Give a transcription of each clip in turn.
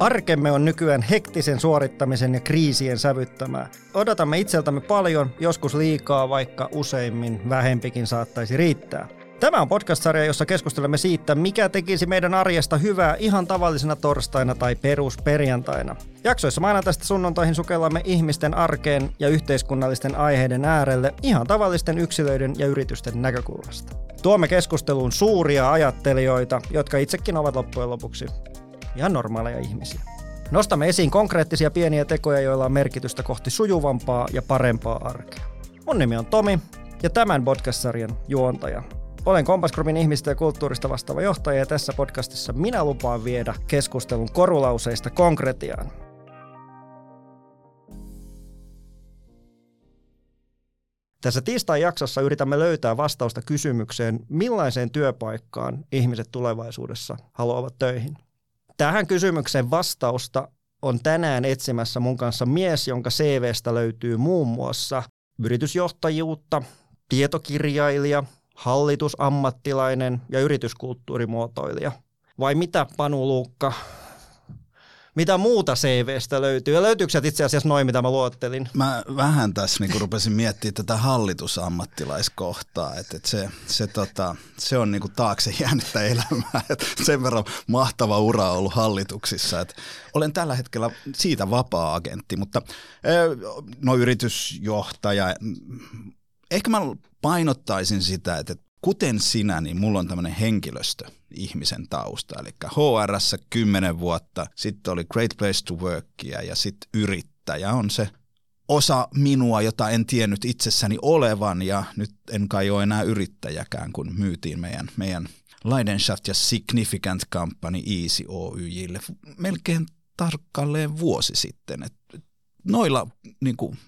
Arkemme on nykyään hektisen suorittamisen ja kriisien sävyttämää. Odotamme itseltämme paljon, joskus liikaa, vaikka useimmin vähempikin saattaisi riittää. Tämä on podcast-sarja, jossa keskustelemme siitä, mikä tekisi meidän arjesta hyvää ihan tavallisena torstaina tai perusperjantaina. Jaksoissa maanantaista sunnuntoihin sukellamme ihmisten arkeen ja yhteiskunnallisten aiheiden äärelle ihan tavallisten yksilöiden ja yritysten näkökulmasta. Tuomme keskusteluun suuria ajattelijoita, jotka itsekin ovat loppujen lopuksi ihan normaaleja ihmisiä. Nostamme esiin konkreettisia pieniä tekoja, joilla on merkitystä kohti sujuvampaa ja parempaa arkea. Mun nimi on Tomi ja tämän podcast-sarjan juontaja. Olen Kompas Groupin ihmistä ja kulttuurista vastaava johtaja ja tässä podcastissa minä lupaan viedä keskustelun korulauseista konkretiaan. Tässä tiistai-jaksossa yritämme löytää vastausta kysymykseen, millaiseen työpaikkaan ihmiset tulevaisuudessa haluavat töihin. Tähän kysymykseen vastausta on tänään etsimässä mun kanssa mies, jonka CVstä löytyy muun muassa yritysjohtajuutta, tietokirjailija, hallitusammattilainen ja yrityskulttuurimuotoilija. Vai mitä, Panu Luukka? Mitä muuta CVstä löytyy? Ja löytyykö sieltä itse asiassa noin, mitä mä luottelin? Mä vähän tässä niin rupesin miettimään tätä hallitusammattilaiskohtaa, että, että se, se, tota, se on niin taakse jäänyttä elämää. Että sen verran mahtava ura on ollut hallituksissa. Että olen tällä hetkellä siitä vapaa-agentti, mutta no yritysjohtaja, ehkä mä painottaisin sitä, että kuten sinä, niin mulla on tämmöinen henkilöstö ihmisen tausta. Eli hr 10 vuotta, sitten oli Great Place to Workia ja sitten yrittäjä on se osa minua, jota en tiennyt itsessäni olevan ja nyt en kai ole enää yrittäjäkään, kun myytiin meidän, meidän Leidenschaft ja Significant Company Easy Oyjille melkein tarkalleen vuosi sitten. Et noilla niin kuin,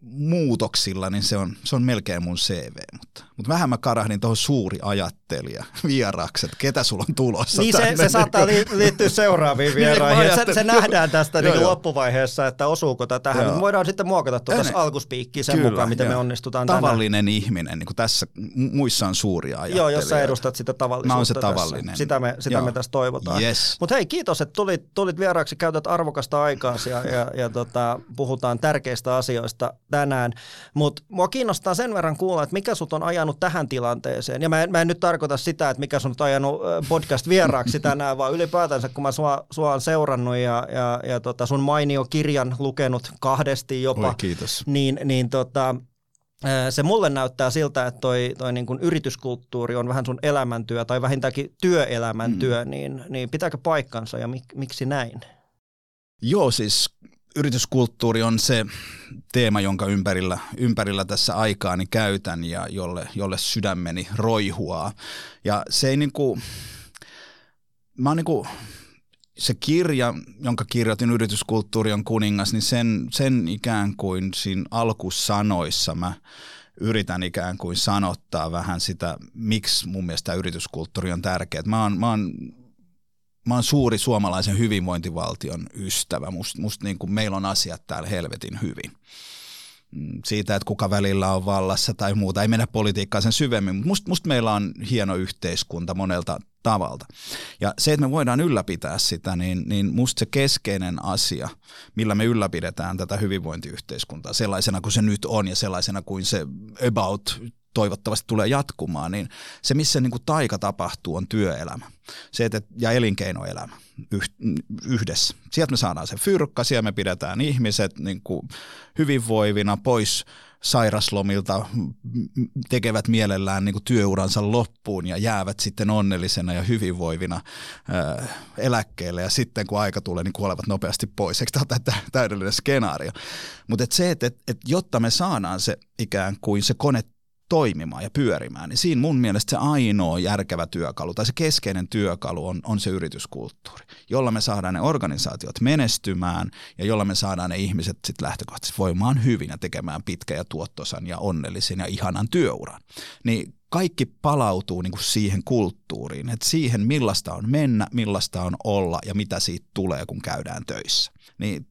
muutoksilla, niin se on, se on melkein mun CV. Mutta, mutta vähän mä karahdin tuohon suuri ajattelija vieraaksi, että ketä sulla on tulossa Niin se, se saattaa liittyä seuraaviin niin, vieraihin. niin, se, se nähdään tästä niin loppuvaiheessa, että osuuko tämä tähän. Me voidaan sitten muokata tuota alkuspiikkiä sen Kyllä, mukaan, miten joo. me onnistutaan Tavallinen tänään. ihminen, niin kuin tässä muissa on suuria ajattelijoita. Joo, jos sä edustat sitä tavallisuutta Mä oon se tavallinen. Tässä. Sitä me, sitä me tässä toivotaan. Yes. Mutta hei, kiitos, että tulit, tulit vieraaksi, käytät arvokasta aikaa ja, ja, ja tota, puhutaan tärkeistä asioista tänään. Mutta mua kiinnostaa sen verran kuulla, että mikä sut on ajanut tähän tilanteeseen. Ja mä en, mä en nyt tarkoita sitä, että mikä sun on ajanut podcast-vieraaksi tänään, vaan ylipäätänsä kun mä sua, sua on seurannut ja, ja, ja tota sun mainio kirjan lukenut kahdesti jopa. Oi, kiitos. Niin, niin tota, se mulle näyttää siltä, että toi, toi niin kuin yrityskulttuuri on vähän sun elämäntyö tai vähintäänkin työelämäntyö, mm. niin, niin pitääkö paikkansa ja mik, miksi näin? Joo, siis yrityskulttuuri on se teema, jonka ympärillä, ympärillä tässä aikaani käytän ja jolle, jolle sydämeni roihuaa. Ja se ei niinku, mä oon niinku, se kirja, jonka kirjoitin Yrityskulttuuri on kuningas, niin sen, sen ikään kuin siinä alkusanoissa mä yritän ikään kuin sanottaa vähän sitä, miksi mun mielestä yrityskulttuuri on tärkeä. Mä oon, mä oon mä oon suuri suomalaisen hyvinvointivaltion ystävä. Musta must niin kuin meillä on asiat täällä helvetin hyvin. Mm, siitä, että kuka välillä on vallassa tai muuta. Ei mennä politiikkaan sen syvemmin, mutta musta must meillä on hieno yhteiskunta monelta tavalta. Ja se, että me voidaan ylläpitää sitä, niin, niin musta se keskeinen asia, millä me ylläpidetään tätä hyvinvointiyhteiskuntaa sellaisena kuin se nyt on ja sellaisena kuin se about toivottavasti tulee jatkumaan, niin se, missä niin kuin taika tapahtuu, on työelämä se, että, ja elinkeinoelämä yhdessä. Sieltä me saadaan se fyrkka, siellä me pidetään ihmiset niin kuin hyvinvoivina pois sairaslomilta, tekevät mielellään niin kuin työuransa loppuun ja jäävät sitten onnellisena ja hyvinvoivina ää, eläkkeelle ja sitten kun aika tulee, niin kuolevat nopeasti pois. Eikö tämä ole täydellinen skenaario? Mutta et se, että et, et, jotta me saadaan se ikään kuin se kone toimimaan ja pyörimään, niin siinä mun mielestä se ainoa järkevä työkalu tai se keskeinen työkalu on, on se yrityskulttuuri, jolla me saadaan ne organisaatiot menestymään ja jolla me saadaan ne ihmiset sitten lähtökohtaisesti voimaan hyvin ja tekemään pitkä ja tuottosan ja onnellisen ja ihanan työuran. Niin kaikki palautuu niin kuin siihen kulttuuriin, että siihen millaista on mennä, millaista on olla ja mitä siitä tulee, kun käydään töissä. Niin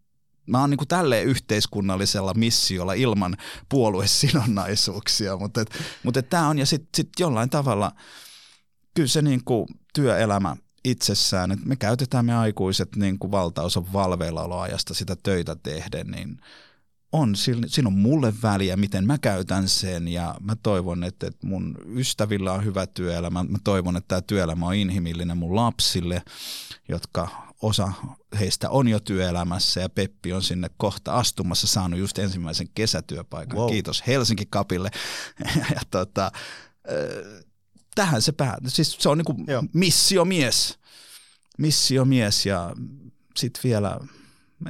mä oon niin kuin tälleen yhteiskunnallisella missiolla ilman puoluesidonnaisuuksia, mutta, et, mutta et tämä on ja sitten sit jollain tavalla kyllä se niin kuin työelämä itsessään, että me käytetään me aikuiset niin kuin valtaosa valveillaoloajasta sitä töitä tehden, niin on, siinä on mulle väliä, miten mä käytän sen ja mä toivon, että, että mun ystävillä on hyvä työelämä. Mä toivon, että tämä työelämä on inhimillinen mun lapsille, jotka osa heistä on jo työelämässä ja Peppi on sinne kohta astumassa saanut just ensimmäisen kesätyöpaikan. Wow. Kiitos Helsinki Kapille. ja tota, tähän se päätyy. Siis se on niin missiomies. Missiomies ja sitten vielä,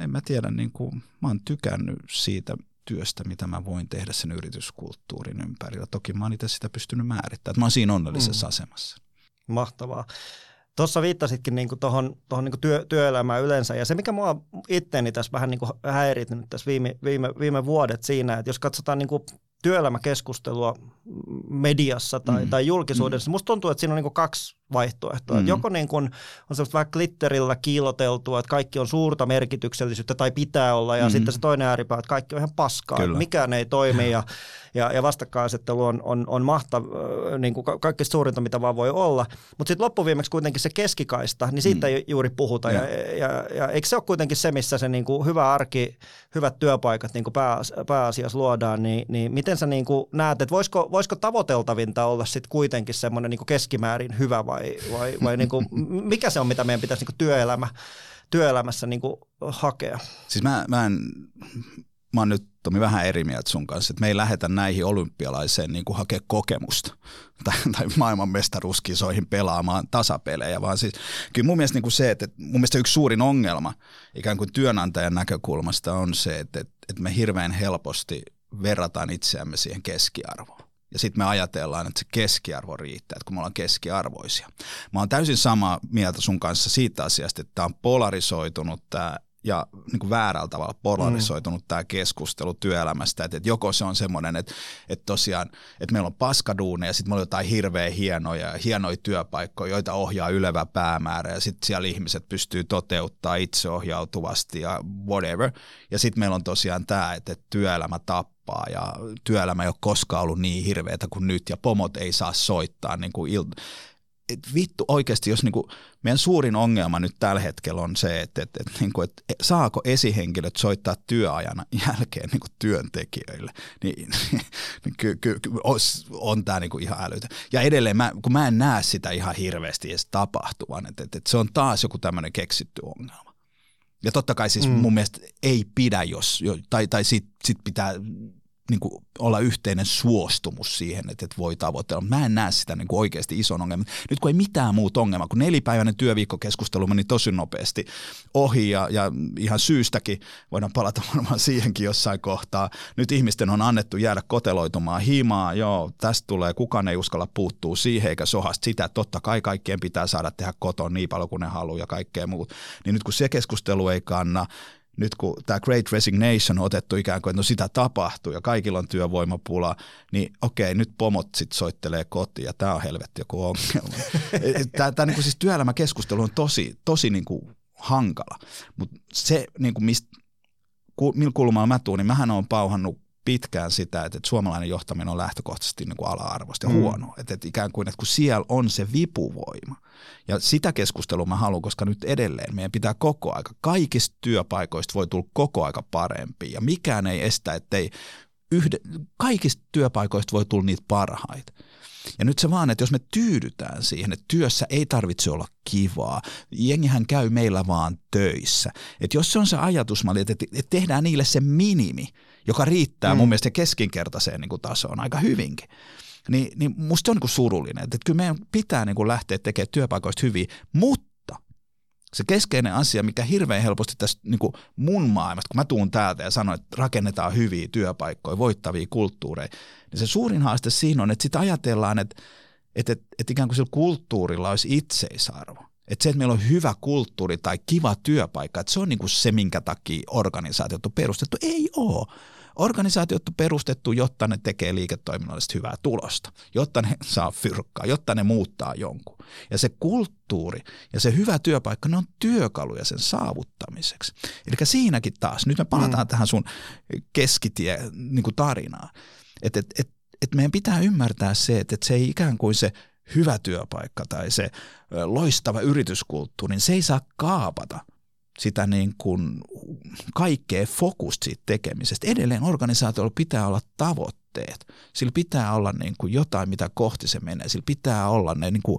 en mä tiedä, niin kuin, mä oon tykännyt siitä työstä, mitä mä voin tehdä sen yrityskulttuurin ympärillä. Toki mä oon itse sitä pystynyt määrittämään, mä oon siinä onnellisessa mm. asemassa. Mahtavaa. Tuossa viittasitkin niin tuohon tohon niin työ, työelämään yleensä, ja se mikä mua itteeni tässä vähän niin häiritynyt tässä viime, viime, viime vuodet siinä, että jos katsotaan niin työelämäkeskustelua mediassa tai, mm. tai julkisuudessa, mm. musta tuntuu, että siinä on niin kaksi vaihtoehtoa. Mm. joko niin kuin on semmoista vähän glitterillä kiiloteltua, että kaikki on suurta merkityksellisyyttä tai pitää olla, ja mm. sitten se toinen ääripää, että kaikki on ihan paskaa, Kyllä. mikään ei toimi, ja, ja, ja vastakkainasettelu on, on, on mahtav, niin kuin kaikki suurinta, mitä vaan voi olla. Mutta sitten loppuviimeksi kuitenkin se keskikaista, niin siitä mm. ei juuri puhuta, ja, ja, ja, ja eikö se ole kuitenkin se, missä se niin kuin hyvä arki, hyvät työpaikat niin kuin pääasiassa luodaan, niin, niin miten sä niin kuin näet, että voisiko, voisiko tavoiteltavinta olla sitten kuitenkin semmoinen niin keskimäärin hyvä vai, vai, vai niin kuin, mikä se on, mitä meidän pitäisi niin kuin työelämä, työelämässä niin kuin hakea? Siis mä, mä en, mä oon nyt Tomi vähän eri mieltä sun kanssa, että me ei lähetä näihin olympialaiseen niin hakea kokemusta tai, tai maailmanmestaruuskisoihin pelaamaan tasapelejä, vaan siis kyllä mun mielestä niin kuin se, että mun mielestä yksi suurin ongelma ikään kuin työnantajan näkökulmasta on se, että, että me hirveän helposti verrataan itseämme siihen keskiarvoon. Ja sitten me ajatellaan, että se keskiarvo riittää, että kun me ollaan keskiarvoisia. Mä oon täysin samaa mieltä sun kanssa siitä asiasta, että tämä on polarisoitunut tämä ja niin kuin väärällä tavalla polarisoitunut mm. tämä keskustelu työelämästä, että, että joko se on semmoinen, että, että tosiaan, että meillä on paskaduuneja, sitten meillä on jotain hirveän hienoja, hienoja työpaikkoja, joita ohjaa ylevä päämäärä, ja sitten siellä ihmiset pystyy toteuttaa itseohjautuvasti ja whatever, ja sitten meillä on tosiaan tämä, että, että työelämä tappaa, ja työelämä ei ole koskaan ollut niin hirveätä kuin nyt, ja pomot ei saa soittaa niin kuin il- et vittu oikeasti, jos niinku, meidän suurin ongelma nyt tällä hetkellä on se, että et, et, niinku, et, saako esihenkilöt soittaa työajana jälkeen niinku, työntekijöille, niin, niin ky, ky, ky, on tämä niinku ihan älytä. Ja edelleen, mä, kun mä en näe sitä ihan hirveästi edes tapahtuvan, että et, et se on taas joku tämmöinen keksitty ongelma. Ja totta kai siis mm. mun mielestä ei pidä, jos, tai, tai sit, sit pitää niin kuin olla yhteinen suostumus siihen, että, voi tavoitella. Mä en näe sitä niin kuin oikeasti ison ongelman. Nyt kun ei mitään muuta ongelmaa, kun nelipäiväinen työviikkokeskustelu meni tosi nopeasti ohi ja, ja ihan syystäkin, voidaan palata varmaan siihenkin jossain kohtaa. Nyt ihmisten on annettu jäädä koteloitumaan himaa, joo, tästä tulee, kukaan ei uskalla puuttuu siihen eikä sohasta sitä, totta kai kaikkien pitää saada tehdä koton niin paljon kuin ne haluaa ja kaikkea muuta. Niin nyt kun se keskustelu ei kanna, nyt kun tämä Great Resignation on otettu ikään kuin, että no sitä tapahtuu ja kaikilla on työvoimapula, niin okei, nyt pomot sitten soittelee kotiin ja tämä on helvetti joku ongelma. tämä, niin siis työelämäkeskustelu on tosi, tosi niin kuin hankala, mutta se, niin kuin mistä, millä kulmalla mä tuun, niin mähän on pauhannut pitkään sitä, että, että suomalainen johtaminen on lähtökohtaisesti niin kuin ala-arvoista ja mm. huono. Että, että ikään kuin, että kun siellä on se vipuvoima. Ja sitä keskustelua mä haluan, koska nyt edelleen meidän pitää koko aika, kaikista työpaikoista voi tulla koko aika parempi. Ja mikään ei estä, ettei yhde, kaikista työpaikoista voi tulla niitä parhaita. Ja nyt se vaan, että jos me tyydytään siihen, että työssä ei tarvitse olla kivaa, jengihän käy meillä vaan töissä. Että jos se on se ajatusmalli, että, että tehdään niille se minimi, joka riittää mm. mun mielestä keskinkertaiseen niin kuin tasoon aika hyvinkin, niin, niin musta se on niin kuin surullinen. Että, kyllä meidän pitää niin kuin lähteä tekemään työpaikoista hyviä, mutta se keskeinen asia, mikä hirveän helposti tässä niin kuin mun maailmasta, kun mä tuun täältä ja sanon, että rakennetaan hyviä työpaikkoja, voittavia kulttuureja, niin se suurin haaste siinä on, että sitä ajatellaan, että, että, että, että ikään kuin sillä kulttuurilla olisi itseisarvo. Että se, että meillä on hyvä kulttuuri tai kiva työpaikka, että se on niin kuin se, minkä takia organisaatiot on perustettu. Ei ole. Organisaatiot on perustettu, jotta ne tekee liiketoiminnallisesti hyvää tulosta, jotta ne saa fyrkkaa, jotta ne muuttaa jonkun. Ja se kulttuuri ja se hyvä työpaikka, ne on työkaluja sen saavuttamiseksi. Eli siinäkin taas, nyt me palataan mm. tähän sun keskitie niin tarinaan, että et, et, et meidän pitää ymmärtää se, että, et se ei ikään kuin se hyvä työpaikka tai se loistava yrityskulttuuri, niin se ei saa kaapata sitä niin kuin kaikkea fokusta siitä tekemisestä. Edelleen organisaatiolla pitää olla tavoitteet. Sillä pitää olla niin kuin jotain, mitä kohti se menee. Sillä pitää olla ne, niin kuin,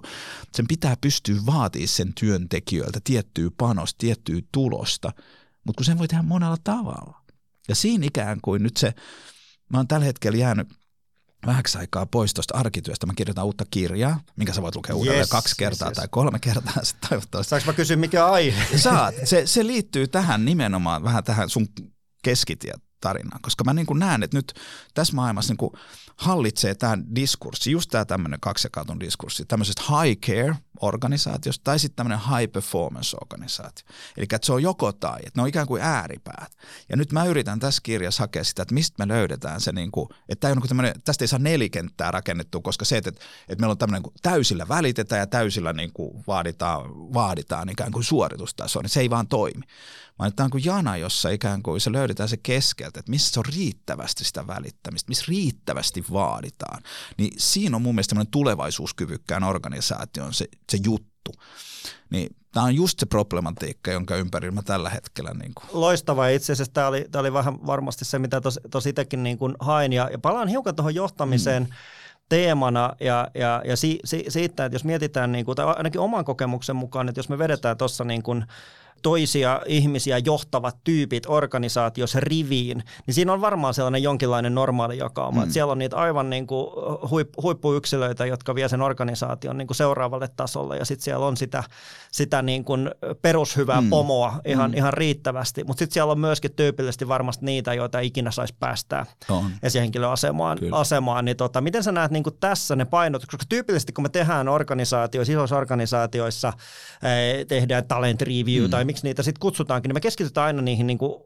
sen pitää pystyä vaatimaan sen työntekijöiltä tiettyä panosta, tiettyä tulosta, mutta kun sen voi tehdä monella tavalla. Ja siinä ikään kuin nyt se, mä oon tällä hetkellä jäänyt vähäksi aikaa pois tuosta arkityöstä. Mä kirjoitan uutta kirjaa, minkä sä voit lukea uudelleen yes, kaksi kertaa yes, yes. tai kolme kertaa. toivottavasti. Saanko mä kysyä, mikä aihe? Saat. Se, se liittyy tähän nimenomaan, vähän tähän sun keskitiet tarinaan, koska mä niin kuin näen, että nyt tässä maailmassa niin kuin hallitsee tämä diskurssi, just tämä tämmöinen kaksijakautunut diskurssi, tämmöisestä high care organisaatiosta tai sitten tämmöinen high performance organisaatio. Eli että se on joko tai, että ne on ikään kuin ääripäät. Ja nyt mä yritän tässä kirjassa hakea sitä, että mistä me löydetään se, niin kuin, että tämä on niin tästä ei saa nelikenttää rakennettua, koska se, että, että meillä on tämmöinen kuin täysillä välitetään ja täysillä niin kuin vaaditaan, vaaditaan ikään kuin suoritustasoa, niin se ei vaan toimi vaan tämä on kuin jana, jossa ikään kuin se löydetään se keskeltä, että missä on riittävästi sitä välittämistä, missä riittävästi vaaditaan. Niin siinä on mun mielestä tulevaisuuskyvykkään organisaation se, se juttu. Niin tämä on just se problematiikka, jonka ympärillä mä tällä hetkellä... Niin kuin. Loistava. Itse asiassa tämä oli, tämä oli vähän varmasti se, mitä tuossa itsekin niin kuin hain. Ja, ja palaan hiukan tuohon johtamiseen. Mm teemana ja, ja, ja si, si, siitä, että jos mietitään, niin kuin, tai ainakin oman kokemuksen mukaan, että jos me vedetään tuossa niin kuin toisia ihmisiä johtavat tyypit organisaatiossa riviin, niin siinä on varmaan sellainen jonkinlainen normaali jakauma. Mm. siellä on niitä aivan niin kuin huip, huippuyksilöitä, jotka vie sen organisaation niin kuin seuraavalle tasolle ja sitten siellä on sitä, sitä niin kuin perushyvää mm. pomoa ihan, mm. ihan riittävästi, mutta sitten siellä on myöskin tyypillisesti varmasti niitä, joita ikinä saisi päästää on. esihenkilöasemaan. Asemaan. Niin tota, miten sä näet niin kuin tässä ne painot, koska tyypillisesti kun me tehdään organisaatioissa, isoissa organisaatioissa, tehdään talent review mm. tai miksi niitä sitten kutsutaankin, niin me keskitytään aina niihin niin kuin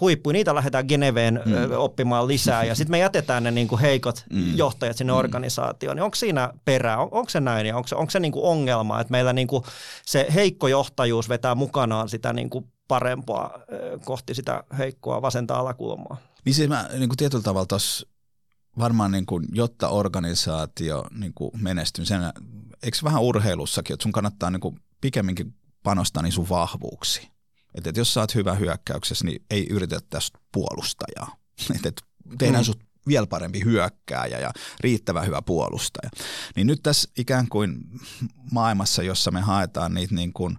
huippuihin. Niitä lähdetään Geneveen mm. oppimaan lisää ja sitten me jätetään ne niin kuin heikot mm. johtajat sinne mm. organisaatioon. Niin onko siinä perää? On, onko se näin ja onko se, onko se niin kuin ongelma, että meillä niin kuin se heikko johtajuus vetää mukanaan sitä niin kuin parempaa kohti sitä heikkoa vasenta alakulmaa? Niin siis mä niin kuin tietyllä tavalla tuossa varmaan niin kuin, jotta organisaatio niin kuin menestyy, sen, eikö vähän urheilussakin, että sun kannattaa niin kuin pikemminkin panostaa niin sun vahvuuksiin. Että et jos sä oot hyvä hyökkäyksessä, niin ei yritetä tästä puolustajaa. Että et tehdään mm. sut vielä parempi hyökkääjä ja riittävän hyvä puolustaja. Niin nyt tässä ikään kuin maailmassa, jossa me haetaan niitä niin kuin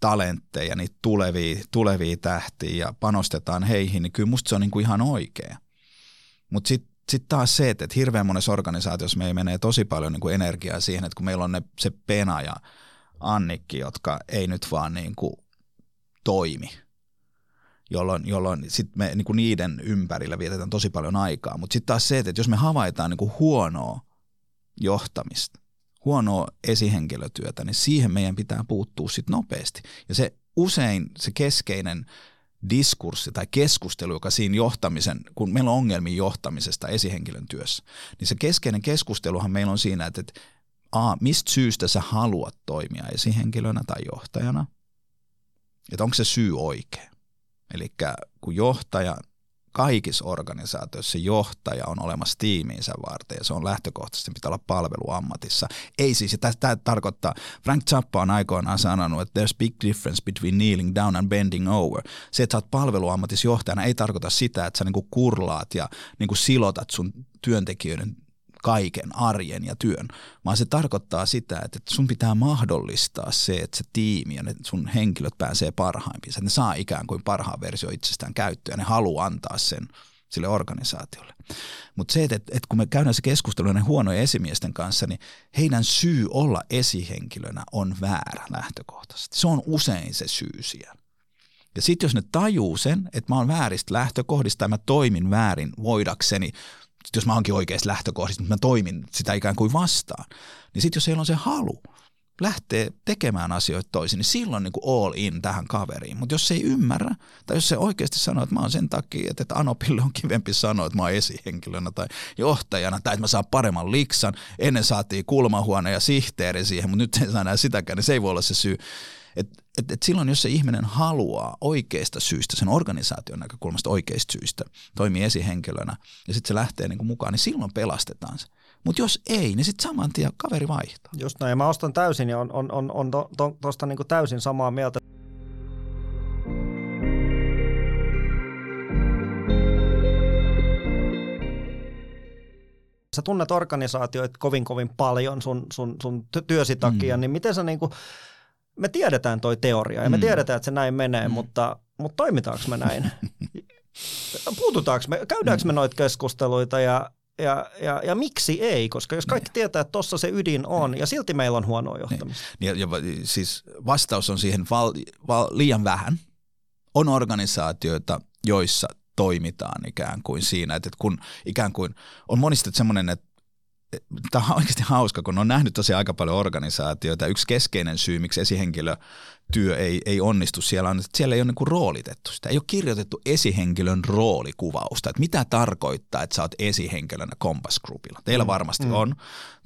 talentteja, niitä tulevia, tulevia tähtiä ja panostetaan heihin, niin kyllä musta se on niin kuin ihan oikea. Mutta sitten sit taas se, että hirveän monessa organisaatiossa me menee tosi paljon niin kuin energiaa siihen, että kun meillä on ne, se pena ja – Annikki, jotka ei nyt vaan niin kuin toimi, jolloin, jolloin sit me niin kuin niiden ympärillä vietetään tosi paljon aikaa. Mutta sitten taas se, että jos me havaitaan niin kuin huonoa johtamista, huonoa esihenkilötyötä, niin siihen meidän pitää puuttua sitten nopeasti. Ja se usein se keskeinen diskurssi tai keskustelu, joka siinä johtamisen, kun meillä on ongelmia johtamisesta esihenkilön työssä, niin se keskeinen keskusteluhan meillä on siinä, että, että A, mistä syystä sä haluat toimia esihenkilönä tai johtajana, että onko se syy oikea. Eli kun johtaja, kaikissa organisaatioissa johtaja on olemassa tiimiinsä varten ja se on lähtökohtaisesti pitää olla palveluammatissa. Ei siis, tämä tarkoittaa, Frank Zappa on aikoinaan sanonut, että there's big difference between kneeling down and bending over. Se, että sä oot palveluammatissa johtajana ei tarkoita sitä, että sä niinku kurlaat ja niinku silotat sun työntekijöiden kaiken arjen ja työn, vaan se tarkoittaa sitä, että sun pitää mahdollistaa se, että se tiimi ja ne sun henkilöt pääsee että ne saa ikään kuin parhaan versio itsestään käyttöön ja ne haluaa antaa sen sille organisaatiolle. Mutta se, että, että kun me käydään se keskustelu näiden huonojen esimiesten kanssa, niin heidän syy olla esihenkilönä on väärä lähtökohtaisesti. Se on usein se syy siellä. Ja sitten jos ne tajuu sen, että mä oon vääristä lähtökohdista ja mä toimin väärin voidakseni sit jos mä oonkin oikeassa lähtökohdista, mutta mä toimin sitä ikään kuin vastaan, niin sitten jos heillä on se halu lähtee tekemään asioita toisin, niin silloin niin kuin all in tähän kaveriin. Mutta jos se ei ymmärrä, tai jos se oikeasti sanoo, että mä oon sen takia, että, että Anopille on kivempi sanoa, että mä oon esihenkilönä tai johtajana, tai että mä saan paremman liksan, ennen saatiin kulmahuone ja sihteeri siihen, mutta nyt ei saa enää sitäkään, niin se ei voi olla se syy. Et, et, et silloin, jos se ihminen haluaa oikeista syistä, sen organisaation näkökulmasta oikeista syistä, toimii esihenkilönä ja sitten se lähtee niin kuin mukaan, niin silloin pelastetaan se. Mutta jos ei, niin sitten saman tien kaveri vaihtaa. Just näin, mä ostan täysin ja on, on, on, on tuosta to, to, niinku täysin samaa mieltä. sä tunnet organisaatioita kovin kovin paljon sun, sun, sun työsi takia, mm. niin miten sä niinku, me tiedetään toi teoria ja me mm. tiedetään, että se näin menee, mm. mutta, mutta toimitaanko me näin? Puututaanko me, käydäänkö me noita keskusteluita ja, ja, ja, ja miksi ei? Koska jos kaikki niin. tietää, että tuossa se ydin on niin. ja silti meillä on huonoa johtamista. Niin. Ja, ja, siis vastaus on siihen val, val, liian vähän. On organisaatioita, joissa toimitaan ikään kuin siinä, että kun ikään kuin on monista semmoinen, että tämä on oikeasti hauska, kun on nähnyt tosiaan aika paljon organisaatioita. Yksi keskeinen syy, miksi esihenkilötyö ei, ei onnistu siellä on, että siellä ei ole niin roolitettu sitä. Ei ole kirjoitettu esihenkilön roolikuvausta, että mitä tarkoittaa, että sä oot esihenkilönä Compass Groupilla. Teillä mm. varmasti mm. on,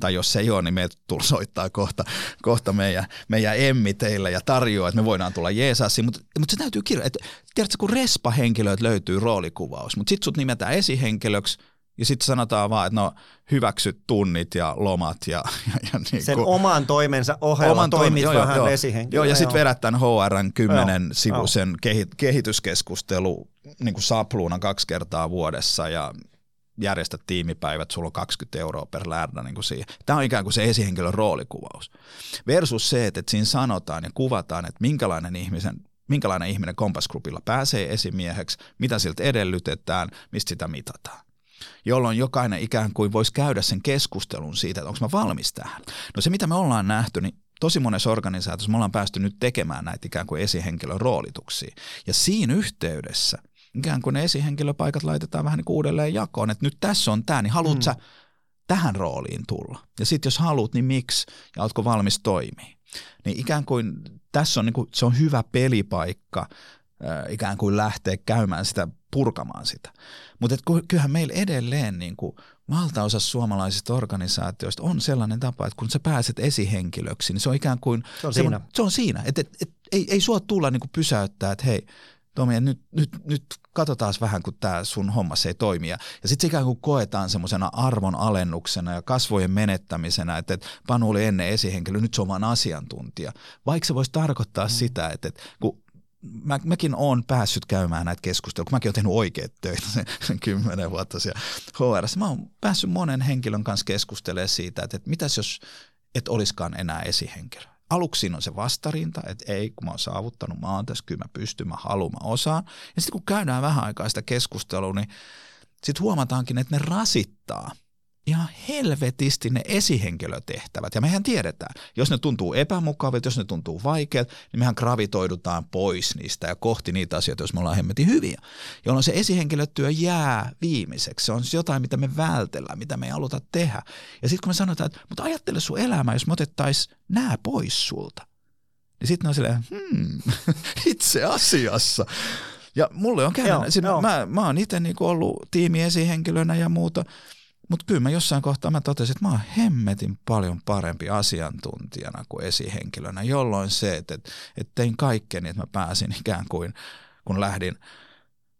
tai jos ei ole, niin me soittaa kohta, kohta meidän, meidän Emmi teille ja tarjoaa, että me voidaan tulla Jeesasiin, mutta, mutta se täytyy kirjoittaa. Tiedätkö, kun respa-henkilöt löytyy roolikuvaus, mutta sitten sut nimetään esihenkilöksi, ja sitten sanotaan vaan, että no hyväksyt tunnit ja lomat. Ja, ja, ja niin Sen oman toimensa ohella oman toimit joo, vähän joo, esihenkilö. Joo, ja sitten vedät tämän HRn 10 sivuisen joo. kehityskeskustelu niin kuin sapluuna kaksi kertaa vuodessa ja järjestät tiimipäivät, sulla on 20 euroa per lärdä niin kuin siihen. Tämä on ikään kuin se esihenkilön roolikuvaus. Versus se, että siinä sanotaan ja kuvataan, että minkälainen ihmisen minkälainen ihminen Compass Groupilla pääsee esimieheksi, mitä siltä edellytetään, mistä sitä mitataan jolloin jokainen ikään kuin voisi käydä sen keskustelun siitä, että onko mä valmis tähän. No se, mitä me ollaan nähty, niin tosi monessa organisaatiossa me ollaan päästy nyt tekemään näitä ikään kuin esihenkilön roolituksia. Ja siinä yhteydessä ikään kuin ne esihenkilöpaikat laitetaan vähän niin kuin uudelleen jakoon, että nyt tässä on tämä, niin haluat mm. sä tähän rooliin tulla? Ja sitten jos haluat, niin miksi? Ja oletko valmis toimia? Niin ikään kuin tässä on, niin kuin, se on hyvä pelipaikka ikään kuin lähteä käymään sitä, purkamaan sitä. Mutta kyllähän meillä edelleen niin kuin valtaosa suomalaisista organisaatioista on sellainen tapa, että kun sä pääset esihenkilöksi, niin se on ikään kuin... Se on siinä. Se on siinä. Että et, et, ei, ei sua tulla niin kuin pysäyttää, että hei, Tomi, nyt, nyt, nyt katsotaan vähän, kun tämä sun hommas ei toimi. Ja sitten se ikään kuin koetaan semmoisena arvon alennuksena ja kasvojen menettämisenä, että, että Panu oli ennen esihenkilö, nyt se on vaan asiantuntija. Vaikka se voisi tarkoittaa mm. sitä, että, että kun mä, mäkin olen päässyt käymään näitä keskusteluja, kun mäkin olen tehnyt oikeat töitä sen kymmenen vuotta siellä HR. Mä oon päässyt monen henkilön kanssa keskustelemaan siitä, että, että mitäs jos et olisikaan enää esihenkilö. Aluksi on se vastarinta, että ei, kun mä oon saavuttanut, mä oon tässä, kyllä mä pystyn, mä haluan, mä osaan. Ja sitten kun käydään vähän aikaa sitä keskustelua, niin sitten huomataankin, että ne rasittaa – ihan helvetisti ne esihenkilötehtävät. Ja mehän tiedetään, jos ne tuntuu epämukavilta, jos ne tuntuu vaikeat, niin mehän gravitoidutaan pois niistä ja kohti niitä asioita, jos me ollaan hemmetin hyviä. Jolloin se esihenkilötyö jää viimeiseksi. Se on jotain, mitä me vältellään, mitä me ei haluta tehdä. Ja sitten kun me sanotaan, että mutta ajattele sun elämää, jos me otettaisiin nämä pois sulta. Niin sitten on silleen, hmm, itse asiassa. Ja mulle on käynyt, joo, mä, mä oon itse niinku ollut tiimiesihenkilönä ja muuta – mutta kyllä mä jossain kohtaa mä totesin, että mä oon hemmetin paljon parempi asiantuntijana kuin esihenkilönä, jolloin se, että, että, tein kaikkeni, että mä pääsin ikään kuin, kun lähdin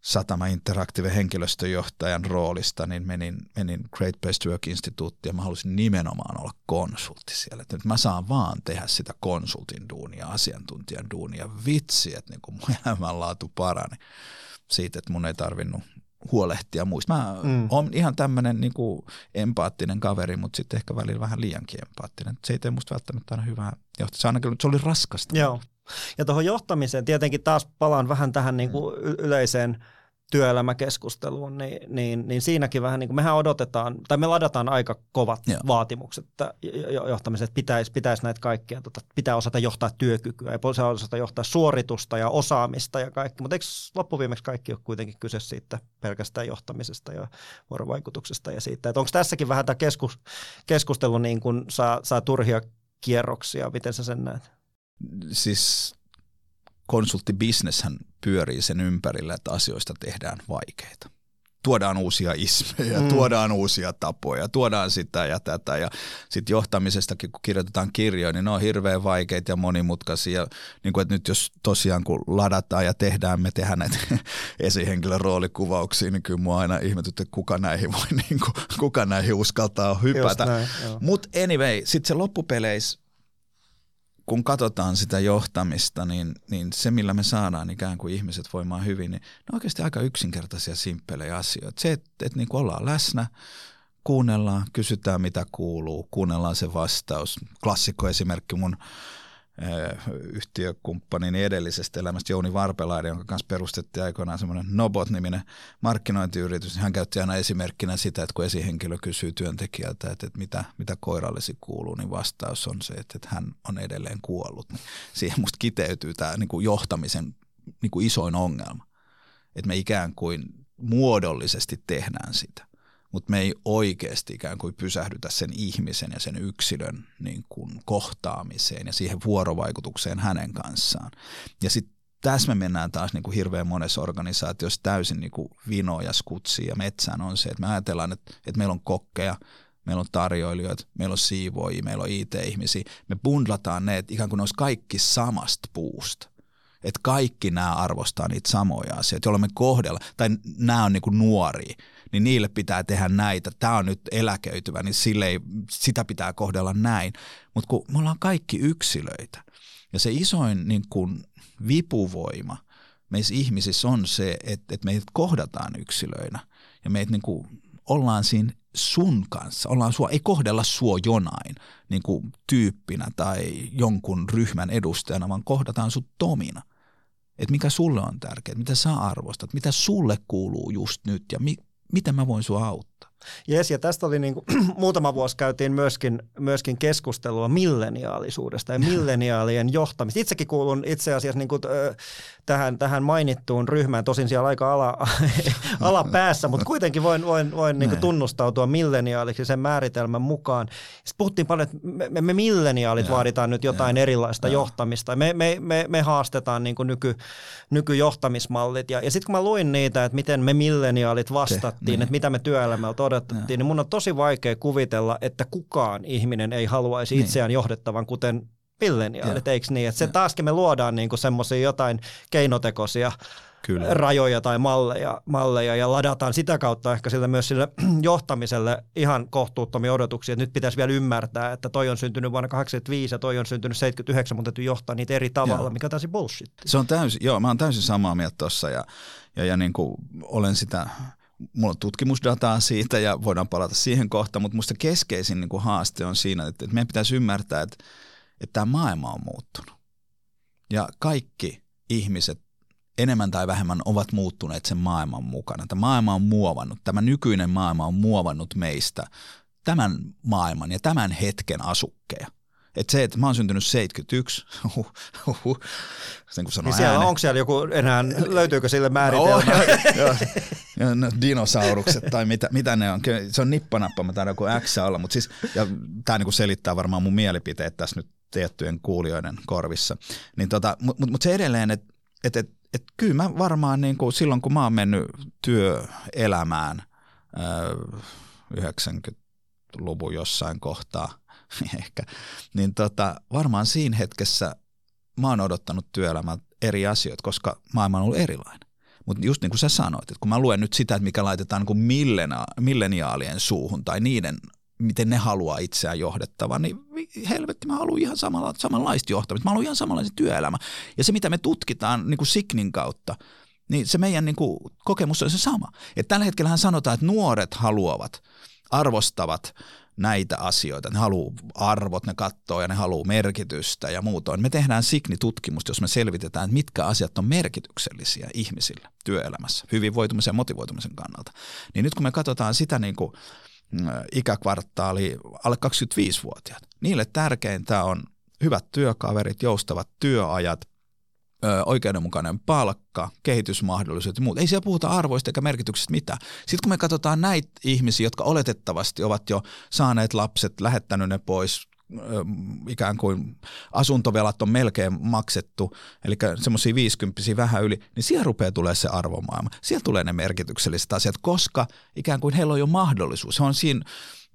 Satama Interactive henkilöstöjohtajan roolista, niin menin, menin Great Place to Work Instituuttiin ja mä halusin nimenomaan olla konsultti siellä. Että nyt mä saan vaan tehdä sitä konsultin duunia, asiantuntijan duunia. Vitsi, että niin kun mun elämänlaatu parani siitä, että mun ei tarvinnut huolehtia muista. Mä mm. oon ihan tämmöinen niin empaattinen kaveri, mutta sitten ehkä välillä vähän liiankin empaattinen. Se ei tee musta välttämättä aina hyvää johtaa. Se, ainakin, se oli raskasta. Joo. Ja tuohon johtamiseen tietenkin taas palaan vähän tähän niin kuin yleiseen – työelämäkeskusteluun, niin, niin, niin siinäkin vähän niin kuin mehän odotetaan, tai me ladataan aika kovat Joo. vaatimukset johtamisesta, pitäisi, pitäisi näitä kaikkia, tota, pitää osata johtaa työkykyä ja pitää osata johtaa suoritusta ja osaamista ja kaikki, mutta eikö loppuviimeksi kaikki ole kuitenkin kyse siitä pelkästään johtamisesta ja vuorovaikutuksesta ja siitä, että onko tässäkin vähän tämä keskus, keskustelu niin kuin saa, saa turhia kierroksia, miten sä sen näet? Siis konsulttibisneshän pyörii sen ympärillä, että asioista tehdään vaikeita. tuodaan uusia ismejä, mm. tuodaan uusia tapoja, tuodaan sitä ja tätä. Ja sitten johtamisestakin, kun kirjoitetaan kirjoja, niin ne on hirveän vaikeita ja monimutkaisia. Niin kuin, että nyt jos tosiaan kun ladataan ja tehdään, me tehdään näitä esihenkilön roolikuvauksia, niin kyllä mua aina ihmetyt, että kuka näihin voi, niin kuin, kuka näihin uskaltaa hypätä. Mutta anyway, sitten se loppupeleissä kun katsotaan sitä johtamista, niin, niin se, millä me saadaan ikään kuin ihmiset voimaan hyvin, niin ne on oikeasti aika yksinkertaisia, simppelejä asioita. Se, että, että niin ollaan läsnä, kuunnellaan, kysytään mitä kuuluu, kuunnellaan se vastaus. Klassikko esimerkki mun yhtiökumppanin edellisestä elämästä Jouni Varpelaiden, jonka kanssa perustettiin aikoinaan semmoinen Nobot-niminen markkinointiyritys. Niin hän käytti aina esimerkkinä sitä, että kun esihenkilö kysyy työntekijältä, että, että mitä, mitä koirallesi kuuluu, niin vastaus on se, että, että hän on edelleen kuollut. Niin siihen musta kiteytyy tämä niin kuin johtamisen niin kuin isoin ongelma, että me ikään kuin muodollisesti tehdään sitä mutta me ei oikeasti ikään kuin pysähdytä sen ihmisen ja sen yksilön niin kuin kohtaamiseen ja siihen vuorovaikutukseen hänen kanssaan. Ja sitten tässä me mennään taas niin kuin hirveän monessa organisaatiossa täysin niin kuin vino ja skutsi ja metsään on se, että me ajatellaan, että, että meillä on kokkeja, meillä on tarjoilijoita, meillä on siivoajia, meillä on IT-ihmisiä. Me bundlataan ne, että ikään kuin ne olisi kaikki samasta puusta. Että kaikki nämä arvostaa niitä samoja asioita, jolloin me kohdella, tai nämä on niin kuin nuoria, niin niille pitää tehdä näitä. Tämä on nyt eläköityvä, niin sille ei, sitä pitää kohdella näin. Mutta kun me ollaan kaikki yksilöitä ja se isoin niin kuin vipuvoima meissä ihmisissä on se, että, että meidät kohdataan yksilöinä ja meitä niin kuin ollaan siinä sun kanssa, ollaan sua, ei kohdella sua jonain niin kuin tyyppinä tai jonkun ryhmän edustajana, vaan kohdataan sut Tomina. Että mikä sulle on tärkeää, mitä sä arvostat, mitä sulle kuuluu just nyt ja mi, miten mä voin sua auttaa. Jes, ja tästä oli niin kuin, muutama vuosi käytiin myöskin, myöskin keskustelua milleniaalisuudesta ja milleniaalien johtamista. Itsekin kuulun itse asiassa niin kuin, tähän, tähän mainittuun ryhmään, tosin siellä aika ala, alapäässä, mutta kuitenkin voin, voin, voin niin kuin tunnustautua milleniaaliksi sen määritelmän mukaan. Sitten puhuttiin paljon, että me, me milleniaalit ja, vaaditaan nyt jotain ja, erilaista ja. johtamista. Me, me, me, me haastetaan niin kuin nyky, nykyjohtamismallit. Ja, ja sitten kun mä luin niitä, että miten me milleniaalit vastattiin, Se, niin. että mitä me työelämältä odotettiin, niin mun on tosi vaikea kuvitella, että kukaan ihminen ei haluaisi niin. itseään johdettavan, kuten milleniaalit, eikö niin? Että se taaskin me luodaan niinku semmoisia jotain keinotekoisia Kyllä. rajoja tai malleja, malleja ja ladataan sitä kautta ehkä sille myös sille johtamiselle ihan kohtuuttomia odotuksia. Että nyt pitäisi vielä ymmärtää, että toi on syntynyt vuonna 85 ja toi on syntynyt 79, mutta täytyy johtaa niitä eri tavalla, joo. mikä on täysin bullshit. Se on täysin, joo, mä oon täysin samaa mieltä tuossa ja, ja, ja niin kuin olen sitä mulla on tutkimusdataa siitä ja voidaan palata siihen kohtaan, mutta musta keskeisin niin kuin haaste on siinä, että, että meidän pitäisi ymmärtää, että, että tämä maailma on muuttunut. Ja kaikki ihmiset enemmän tai vähemmän ovat muuttuneet sen maailman mukana. Tämä maailma on muovannut, tämä nykyinen maailma on muovannut meistä tämän maailman ja tämän hetken asukkeja. Että se, että mä oon syntynyt 71, huh, huh, huh, sen kun sanoo niin siellä, Onko siellä joku enää, löytyykö sille määritelmä? No, joo, joo, no, dinosaurukset tai mitä, mitä ne on. Se on nippanappa, mä taidan joku X olla, mutta siis, ja tämä niinku selittää varmaan mun mielipiteet tässä nyt tiettyjen kuulijoiden korvissa. Niin tota, mutta mut, mut se edelleen, että et, et, et, kyllä mä varmaan niin kuin silloin, kun mä oon mennyt työelämään äh, 90-luvun jossain kohtaa – ehkä, niin tota, varmaan siinä hetkessä mä oon odottanut työelämän eri asioita, koska maailma on ollut erilainen. Mutta just niin kuin sä sanoit, että kun mä luen nyt sitä, että mikä laitetaan niin kuin milleniaalien suuhun tai niiden, miten ne haluaa itseään johdettavan, niin helvetti, mä haluan ihan samalla, samanlaista johtamista. Mä haluan ihan samanlaisen työelämä. Ja se, mitä me tutkitaan niin kuin Signin kautta, niin se meidän niin kuin, kokemus on se sama. Et tällä hetkellä sanotaan, että nuoret haluavat, arvostavat näitä asioita. Ne haluaa arvot, ne katsoo ja ne haluaa merkitystä ja muutoin. Me tehdään Signi-tutkimusta, jos me selvitetään, että mitkä asiat on merkityksellisiä ihmisille työelämässä, hyvinvoitumisen ja motivoitumisen kannalta. Niin nyt kun me katsotaan sitä niin kuin mm, ikäkvartaali alle 25-vuotiaat, niille tärkeintä on hyvät työkaverit, joustavat työajat, oikeudenmukainen palkka, kehitysmahdollisuudet ja muut. Ei siellä puhuta arvoista eikä merkityksestä mitään. Sitten kun me katsotaan näitä ihmisiä, jotka oletettavasti ovat jo saaneet lapset, lähettänyt ne pois, ikään kuin asuntovelat on melkein maksettu, eli semmoisia 50 vähän yli, niin siellä rupeaa tulee se arvomaailma. Siellä tulee ne merkitykselliset asiat, koska ikään kuin heillä on jo mahdollisuus. Se on siinä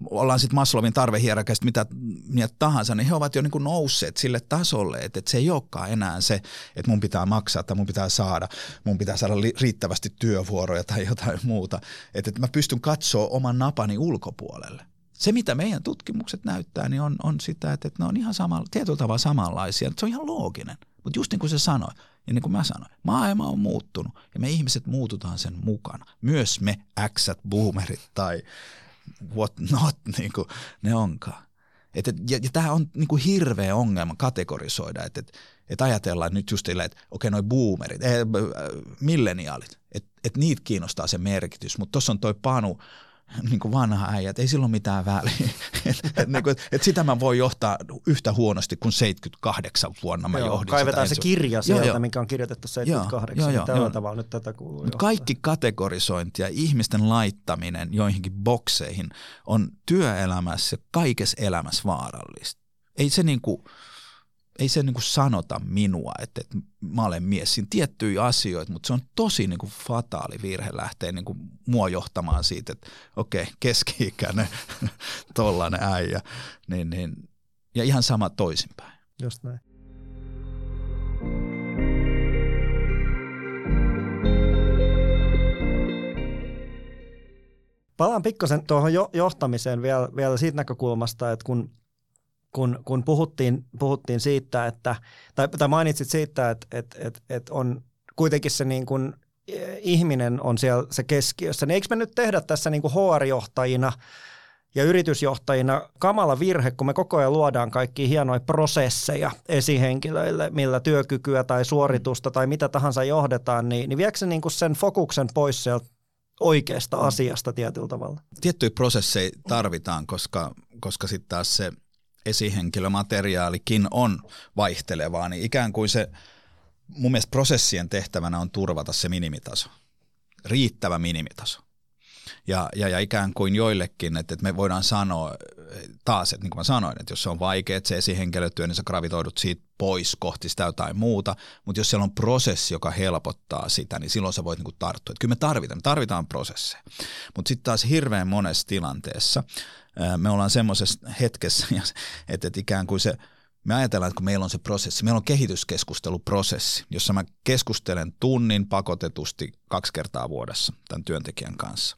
ollaan sitten Maslowin tarvehierarkiasta mitä mieltä tahansa, niin he ovat jo niin kuin nousseet sille tasolle, että, että se ei olekaan enää se, että mun pitää maksaa tai mun pitää saada, mun pitää saada riittävästi työvuoroja tai jotain muuta. Että, että mä pystyn katsoa oman napani ulkopuolelle. Se, mitä meidän tutkimukset näyttää, niin on, on sitä, että, että ne on ihan samalla, tietyllä tavalla samanlaisia. Se on ihan looginen. Mutta just niin kuin se sanoi, ja niin kuin mä sanoin, maailma on muuttunut ja me ihmiset muututaan sen mukana. Myös me äksät, boomerit tai what not niin kuin ne onkaan. Et, et, ja, ja tämä on niin kuin hirveä ongelma kategorisoida, että et, et ajatellaan nyt just että okei noi boomerit, eh, milleniaalit, että et niitä kiinnostaa se merkitys, mutta tuossa on toi Panu, niin kuin vanha äijä, että ei sillä ole mitään väliä. et, et, niin kuin, et sitä mä voin johtaa yhtä huonosti kuin 78 vuonna mä joo, johdin Kaivetaan sitä se kirja sieltä, joo, mikä on kirjoitettu 78, joo, joo, niin tällä joo. tavalla nyt tätä kuuluu Kaikki kategorisointi ja ihmisten laittaminen joihinkin bokseihin on työelämässä kaikessa elämässä vaarallista. Ei se niin kuin, ei se niin kuin sanota minua, että, että mä olen mies. Siinä tiettyjä asioita, mutta se on tosi niin kuin fataali virhe lähteä niin kuin mua johtamaan siitä, että okei, okay, keski-ikäinen tollainen äijä. Niin, niin, ja ihan sama toisinpäin. Just näin. Palaan pikkasen tuohon johtamiseen vielä, vielä siitä näkökulmasta, että kun kun, kun puhuttiin, puhuttiin siitä, että, tai, tai mainitsit siitä, että, että, että, että on kuitenkin se niin kuin eh, ihminen on siellä se keskiössä, niin eikö me nyt tehdä tässä niin kuin HR-johtajina ja yritysjohtajina kamala virhe, kun me koko ajan luodaan kaikki hienoja prosesseja esihenkilöille, millä työkykyä tai suoritusta tai mitä tahansa johdetaan, niin, niin viekö se niin kuin sen fokuksen pois sieltä oikeasta asiasta tietyllä tavalla? Tiettyjä prosesseja tarvitaan, koska, koska sitten taas se – esihenkilömateriaalikin on vaihtelevaa, niin ikään kuin se mun mielestä prosessien tehtävänä on turvata se minimitaso, riittävä minimitaso. Ja, ja, ja ikään kuin joillekin, että, että me voidaan sanoa taas, että niin kuin mä sanoin, että jos se on vaikea, että se esihenkilötyö, niin sä gravitoidut siitä pois kohti sitä jotain muuta, mutta jos siellä on prosessi, joka helpottaa sitä, niin silloin sä voit niin kuin tarttua. Että kyllä me tarvitaan, me tarvitaan prosesseja. Mutta sitten taas hirveän monessa tilanteessa me ollaan semmoisessa hetkessä, että, että ikään kuin se, me ajatellaan, että kun meillä on se prosessi, meillä on kehityskeskusteluprosessi, jossa mä keskustelen tunnin pakotetusti kaksi kertaa vuodessa tämän työntekijän kanssa,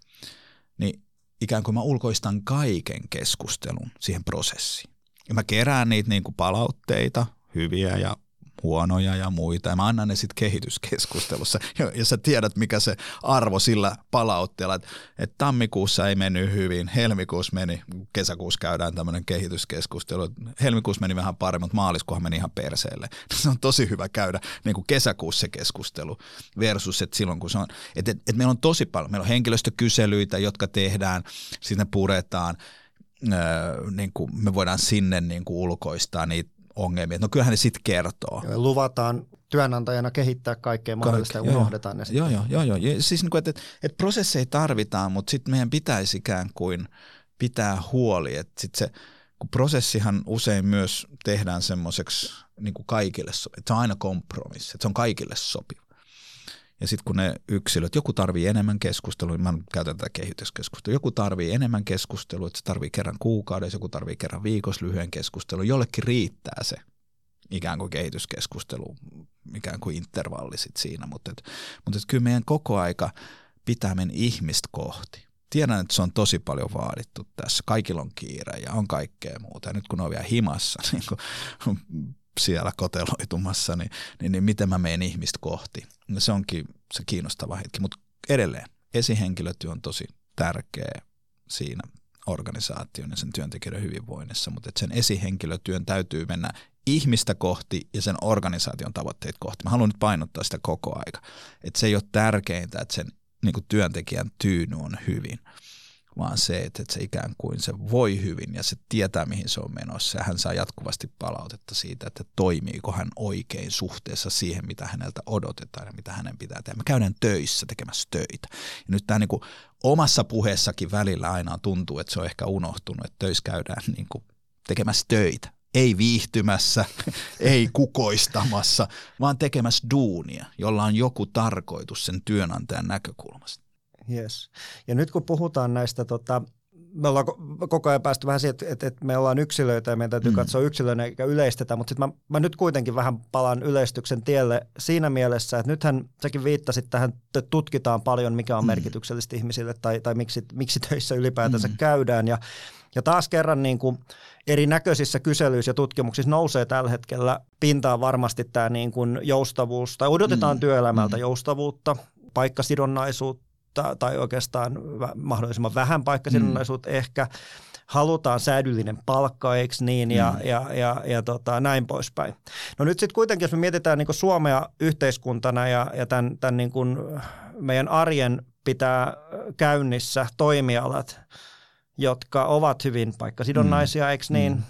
niin ikään kuin mä ulkoistan kaiken keskustelun siihen prosessiin. Ja mä kerään niitä niin kuin palautteita, hyviä ja huonoja ja muita. Ja mä annan ne sitten kehityskeskustelussa. Ja, ja sä tiedät, mikä se arvo sillä palautteella, että, että tammikuussa ei mennyt hyvin, helmikuussa meni, kesäkuussa käydään tämmöinen kehityskeskustelu. Helmikuussa meni vähän paremmin, mutta maaliskuussa meni ihan perseelle. Se on tosi hyvä käydä niin kuin kesäkuussa se keskustelu versus, että silloin kun se on, että, että, että meillä on tosi paljon, meillä on henkilöstökyselyitä, jotka tehdään, sitten puretaan, Öö, niin kuin me voidaan sinne niin kuin ulkoistaa niitä ongelmia. No kyllähän ne sitten kertoo. Ja luvataan työnantajana kehittää kaikkea mahdollista Kaik- ja unohdetaan ne sitten. Joo, joo, joo. joo. Siis niin kuin, että, että, että prosesseja tarvitaan, mutta sitten meidän pitäisi ikään kuin pitää huoli, että sitten se, kun prosessihan usein myös tehdään semmoiseksi niin kuin kaikille, että se on aina kompromissi, että se on kaikille sopiva. Ja sitten kun ne yksilöt, joku tarvii enemmän keskustelua, mä käytän tätä kehityskeskustelua, joku tarvii enemmän keskustelua, että se tarvii kerran kuukaudessa, joku tarvii kerran viikossa lyhyen keskustelun, jollekin riittää se ikään kuin kehityskeskustelu, ikään kuin intervalli sit siinä, mutta, et, mutta et kyllä meidän koko aika pitää mennä ihmistä kohti. Tiedän, että se on tosi paljon vaadittu tässä. Kaikilla on kiire ja on kaikkea muuta. Ja nyt kun on vielä himassa, niin kun siellä koteloitumassa, niin, niin, niin miten mä menen ihmistä kohti. Ja se onkin se kiinnostava hetki, mutta edelleen esihenkilötyö on tosi tärkeä siinä organisaation ja sen työntekijöiden hyvinvoinnissa, mutta sen esihenkilötyön täytyy mennä ihmistä kohti ja sen organisaation tavoitteet kohti. Mä haluan nyt painottaa sitä koko aika, että se ei ole tärkeintä, että sen niin työntekijän tyyny on hyvin, vaan se, että, se ikään kuin se voi hyvin ja se tietää, mihin se on menossa. Ja hän saa jatkuvasti palautetta siitä, että toimiiko hän oikein suhteessa siihen, mitä häneltä odotetaan ja mitä hänen pitää tehdä. Me käydään töissä tekemässä töitä. Ja nyt tämä niin kuin omassa puheessakin välillä aina tuntuu, että se on ehkä unohtunut, että töissä käydään niin kuin tekemässä töitä. Ei viihtymässä, ei kukoistamassa, vaan tekemässä duunia, jolla on joku tarkoitus sen työnantajan näkökulmasta. Yes. Ja nyt kun puhutaan näistä tota, me ollaan koko ajan päästy vähän siihen, että, että me ollaan yksilöitä ja meidän täytyy mm. katsoa yksilöitä eikä yleistetä, mutta sitten mä, mä nyt kuitenkin vähän palaan yleistyksen tielle siinä mielessä, että nythän säkin viittasit tähän, että tutkitaan paljon, mikä on mm. merkityksellistä ihmisille tai, tai miksi, miksi töissä ylipäätänsä mm. käydään ja, ja taas kerran niin kuin erinäköisissä kyselyissä ja tutkimuksissa nousee tällä hetkellä pintaan varmasti tämä niin kuin joustavuus tai odotetaan mm. työelämältä mm. joustavuutta, paikkasidonnaisuutta, tai oikeastaan mahdollisimman vähän paikkasidonnaisuutta mm. ehkä. Halutaan säädyllinen palkka, eikö niin, ja, mm. ja, ja, ja tota, näin poispäin. No nyt sitten kuitenkin, jos me mietitään niin Suomea yhteiskuntana ja, ja tämän, tämän niin kuin meidän arjen pitää käynnissä toimialat, jotka ovat hyvin paikkasidonnaisia, mm. eikö niin? Mm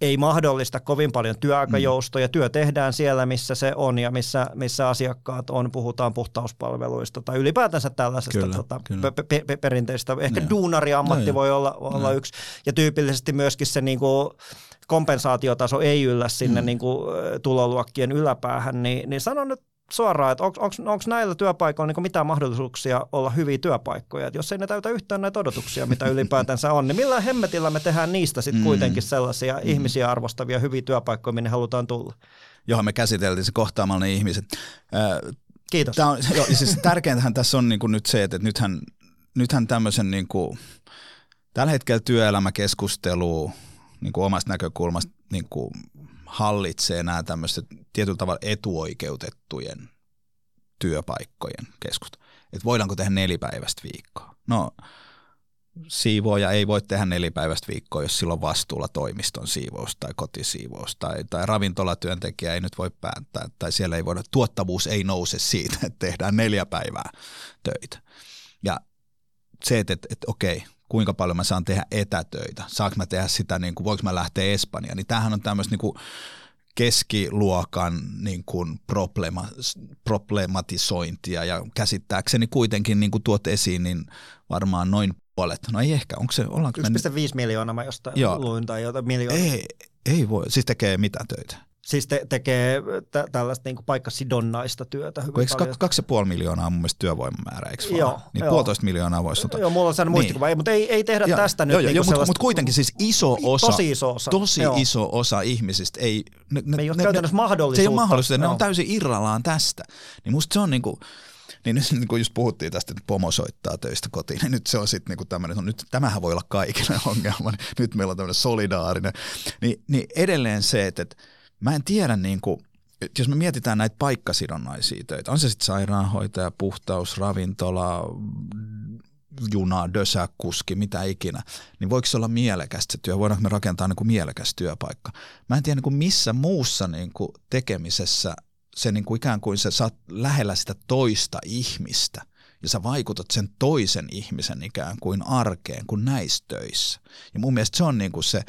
ei mahdollista kovin paljon työaikajoustoja. Mm. Työ tehdään siellä, missä se on ja missä, missä asiakkaat on. Puhutaan puhtauspalveluista tai ylipäätänsä tällaisesta kyllä, tota, kyllä. Pe- pe- perinteistä. Ehkä no. duunariammatti no, voi olla, olla no. yksi. Ja tyypillisesti myöskin se niin kuin, kompensaatiotaso ei yllä sinne mm. niin kuin, tuloluokkien yläpäähän, niin, niin sanon nyt suoraan, että onko näillä työpaikoilla niin mitään mahdollisuuksia olla hyviä työpaikkoja. Et jos ei ne täytä yhtään näitä odotuksia, mitä ylipäätänsä on, niin millä hemmetillä me tehdään niistä sitten mm. kuitenkin sellaisia mm. ihmisiä arvostavia hyviä työpaikkoja, minne halutaan tulla? Johon me käsiteltiin se kohtaamalla ne ihmiset. Kiitos. Tämä on, jo, siis tärkeintähän tässä on niin kuin nyt se, että nythän, nythän tämmöisen niin kuin, tällä hetkellä työelämäkeskustelu niin kuin omasta näkökulmasta niin kuin hallitsee nämä tämmöiset tietyllä tavalla etuoikeutettujen työpaikkojen keskusta. Että voidaanko tehdä nelipäiväistä viikkoa? No siivooja ei voi tehdä nelipäiväistä viikkoa, jos sillä on vastuulla toimiston siivous tai kotisiivous tai, tai ravintolatyöntekijä ei nyt voi päättää tai siellä ei voida, tuottavuus ei nouse siitä, että tehdään neljä päivää töitä. Ja se, että, että, että okei, kuinka paljon mä saan tehdä etätöitä, saanko mä tehdä sitä, niin kuin, voinko mä lähteä Espanjaan, niin tämähän on tämmöistä niin kuin keskiluokan niin kuin problema, problematisointia ja käsittääkseni kuitenkin niin kuin tuot esiin, niin varmaan noin puolet, no ei ehkä, onko se, ollaanko 1,5 miljoonaa mä jostain Joo. luin tai jotain miljoonaa. Ei, ei voi, siis tekee mitä töitä? Siis te, tekee tä, tällaista niin paikkasidonnaista työtä hyvin eikö paljon. Kaksi, puoli miljoonaa on mun mielestä työvoimamäärä, eikö vaan? Joo, niin joo. puolitoista miljoonaa voisi ottaa. Joo, mulla on sellainen niin. muistikuva, ei, mutta ei, ei tehdä ja, tästä joo, nyt. Joo, niin mutta mut kuitenkin siis iso osa, tosi iso osa, tosi joo. iso osa ihmisistä ei... Ne, ne, ei ole ne, käytännössä mahdollisuutta. Se ei ole mahdollista, ne on täysin irrallaan tästä. Niin musta se on niin kuin, niin nyt kun just puhuttiin tästä, että pomo soittaa töistä kotiin, niin nyt se on sitten niin tämmöinen, no nyt tämähän voi olla kaikille ongelma, niin nyt meillä on tämmöinen solidaarinen. Niin, niin edelleen se, että, että mä en tiedä niin kuin, jos me mietitään näitä paikkasidonnaisia töitä, on se sitten sairaanhoitaja, puhtaus, ravintola, juna, dösäkuski, mitä ikinä, niin voiko se olla mielekästä se työ? Voidaanko me rakentaa niin kuin mielekäs työpaikka? Mä en tiedä niin kuin missä muussa niin kuin tekemisessä se niin kuin ikään kuin sä saat lähellä sitä toista ihmistä ja sä vaikutat sen toisen ihmisen ikään kuin arkeen kuin näissä töissä. Ja mun mielestä se on niin kuin se,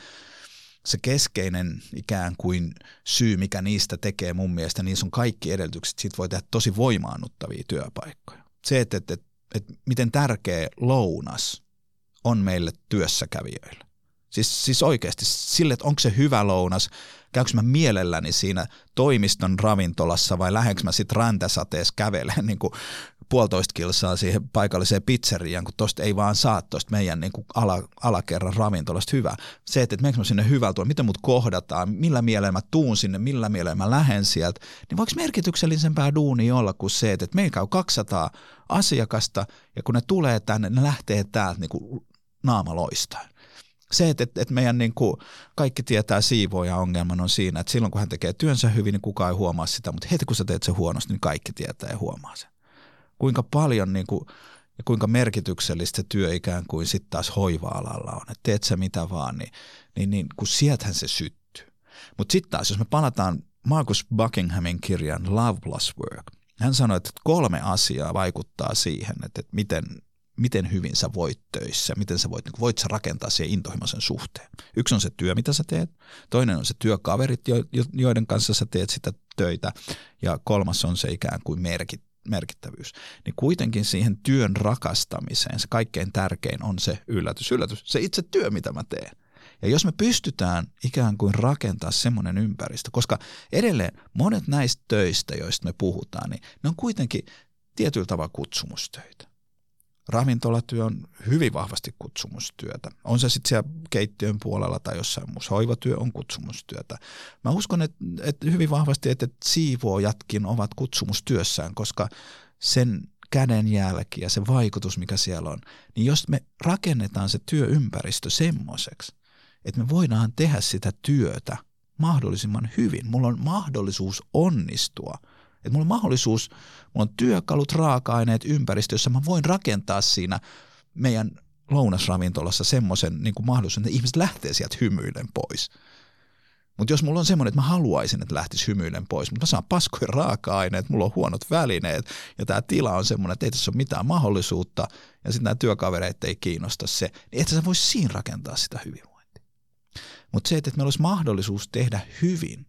se keskeinen ikään kuin syy, mikä niistä tekee mun mielestä, niin on kaikki edellytykset, siitä voi tehdä tosi voimaannuttavia työpaikkoja. Se, että, että, että, että miten tärkeä lounas on meille työssäkävijöille. Siis, siis oikeasti sille, että onko se hyvä lounas, käykö mä mielelläni siinä toimiston ravintolassa vai lähenkö mä sitten räntäsateessa käveleen niin puolitoista kilsaa siihen paikalliseen pizzeriaan, kun tosta ei vaan saa tosta meidän niin kuin ala, alakerran ravintolasta hyvää. Se, että, että mä sinne hyvältä tuolla, miten mut kohdataan, millä mielellä mä tuun sinne, millä mielellä mä lähden sieltä, niin voiko merkityksellisempää duunia olla kuin se, että, että meillä käy 200 asiakasta ja kun ne tulee tänne, ne lähtee täältä niin kuin naama loistaen se, että, että, että meidän niin kuin, kaikki tietää siivoja ongelman on siinä, että silloin kun hän tekee työnsä hyvin, niin kukaan ei huomaa sitä, mutta heti kun sä teet sen huonosti, niin kaikki tietää ja huomaa sen. Kuinka paljon niin kuin, ja kuinka merkityksellistä työ ikään kuin sitten taas hoiva-alalla on, että teet sä mitä vaan, niin, niin, niin kun sieltähän se syttyy. Mutta sitten taas, jos me palataan Markus Buckinghamin kirjan Love Plus Work, hän sanoi, että kolme asiaa vaikuttaa siihen, että, että miten miten hyvin sä voit töissä, miten sä voit, niin voit sä rakentaa siihen intohimoisen suhteen. Yksi on se työ, mitä sä teet, toinen on se työkaverit, joiden kanssa sä teet sitä töitä, ja kolmas on se ikään kuin merkit, merkittävyys. Niin kuitenkin siihen työn rakastamiseen se kaikkein tärkein on se yllätys, yllätys, se itse työ, mitä mä teen. Ja jos me pystytään ikään kuin rakentaa semmoinen ympäristö, koska edelleen monet näistä töistä, joista me puhutaan, niin ne on kuitenkin tietyllä tavalla kutsumustöitä. Ravintolatyö on hyvin vahvasti kutsumustyötä. On se sitten siellä keittiön puolella tai jossain muussa. Hoivatyö on kutsumustyötä. Mä uskon, että, että hyvin vahvasti, että siivoojatkin ovat kutsumustyössään, koska sen kädenjälki ja se vaikutus, mikä siellä on, niin jos me rakennetaan se työympäristö semmoiseksi, että me voidaan tehdä sitä työtä mahdollisimman hyvin. Mulla on mahdollisuus onnistua. Että mulla on mahdollisuus, mulla on työkalut, raaka-aineet, ympäristö, jossa mä voin rakentaa siinä meidän lounasravintolassa semmoisen niin mahdollisuuden, että ihmiset lähtee sieltä hymyillen pois – mutta jos mulla on semmoinen, että mä haluaisin, että lähtisi hymyilen pois, mutta mä saan paskoja raaka-aineet, mulla on huonot välineet ja tämä tila on semmoinen, että ei tässä ole mitään mahdollisuutta ja sitten nämä työkavereet ei kiinnosta se, niin että sä voisi siinä rakentaa sitä hyvinvointia. Mutta se, että meillä olisi mahdollisuus tehdä hyvin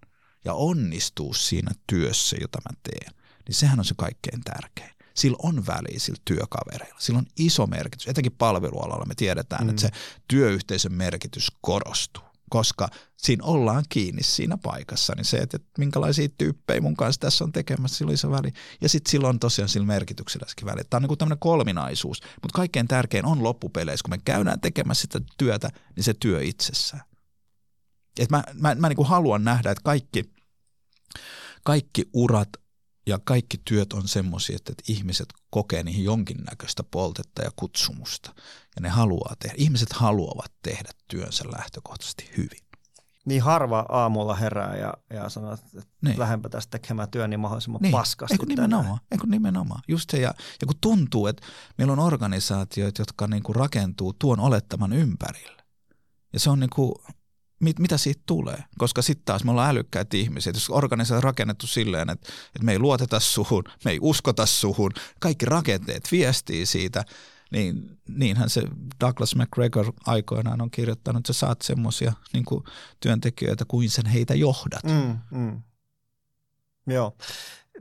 ja onnistua siinä työssä, jota mä teen, niin sehän on se kaikkein tärkein sillä on väliä sillä työkavereilla. Sillä on iso merkitys. Etenkin palvelualalla me tiedetään, mm. että se työyhteisön merkitys korostuu koska siinä ollaan kiinni siinä paikassa, niin se, että, että minkälaisia tyyppejä mun kanssa tässä on tekemässä, sillä se väli. Ja sitten silloin tosiaan sillä merkitykselläkin väli. Tämä on niin kuin tämmöinen kolminaisuus, mutta kaikkein tärkein on loppupeleissä, kun me käydään tekemässä sitä työtä, niin se työ itsessään. Et mä, mä, mä niin kuin haluan nähdä, että kaikki, kaikki urat ja kaikki työt on semmoisia, että, että ihmiset kokee niihin jonkinnäköistä poltetta ja kutsumusta. Ja ne haluaa tehdä. Ihmiset haluavat tehdä työnsä lähtökohtaisesti hyvin. Niin harva aamulla herää ja, ja sanoo, että niin. lähempä tästä tekemään työni niin mahdollisimman niin. paskasti Eikö nimenomaan, eikö nimenomaan. Just se, ja, ja kun tuntuu, että meillä on organisaatioita, jotka niin kuin rakentuu tuon olettaman ympärille. Ja se on niin kuin, mit, mitä siitä tulee. Koska sitten taas me ollaan älykkäitä ihmisiä. Jos organisaatio on rakennettu silleen, että, että me ei luoteta suhun, me ei uskota suhun, kaikki rakenteet viestii siitä, niin niinhän se Douglas McGregor aikoinaan on kirjoittanut, että sä saat semmoisia niin työntekijöitä kuin sen heitä johdat. Mm, mm. Joo.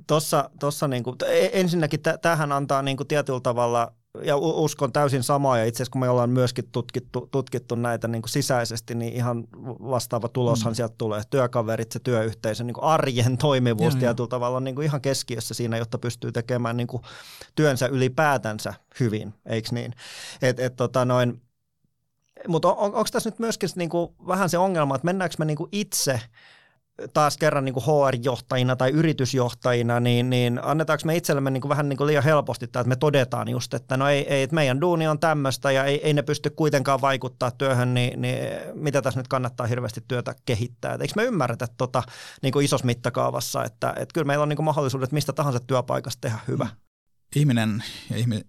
Tuossa, tossa niinku, e, ensinnäkin tähän antaa niinku tietyllä tavalla ja uskon täysin samaa, ja itse asiassa kun me ollaan myöskin tutkittu, tutkittu näitä niin kuin sisäisesti, niin ihan vastaava tuloshan mm. sieltä tulee. Työkaverit, se työyhteisö, niin kuin arjen toimivuus joo, tietyllä joo. tavalla niin kuin ihan keskiössä siinä, jotta pystyy tekemään niin kuin työnsä ylipäätänsä hyvin, eikö niin? Et, et, tota noin, mutta on, on, onko tässä nyt myöskin niin kuin vähän se ongelma, että mennäänkö me niin kuin itse – taas kerran niin kuin HR-johtajina tai yritysjohtajina, niin, niin annetaanko me itsellemme niin kuin vähän niin kuin liian helposti, että me todetaan just, että no ei, ei että meidän duuni on tämmöistä ja ei, ei ne pysty kuitenkaan vaikuttaa työhön, niin, niin mitä tässä nyt kannattaa hirveästi työtä kehittää. Et eikö me ymmärretä tota, niin kuin isossa mittakaavassa, että, että kyllä meillä on niin kuin mahdollisuudet mistä tahansa työpaikasta tehdä hyvä. Ihminen ja ihminen,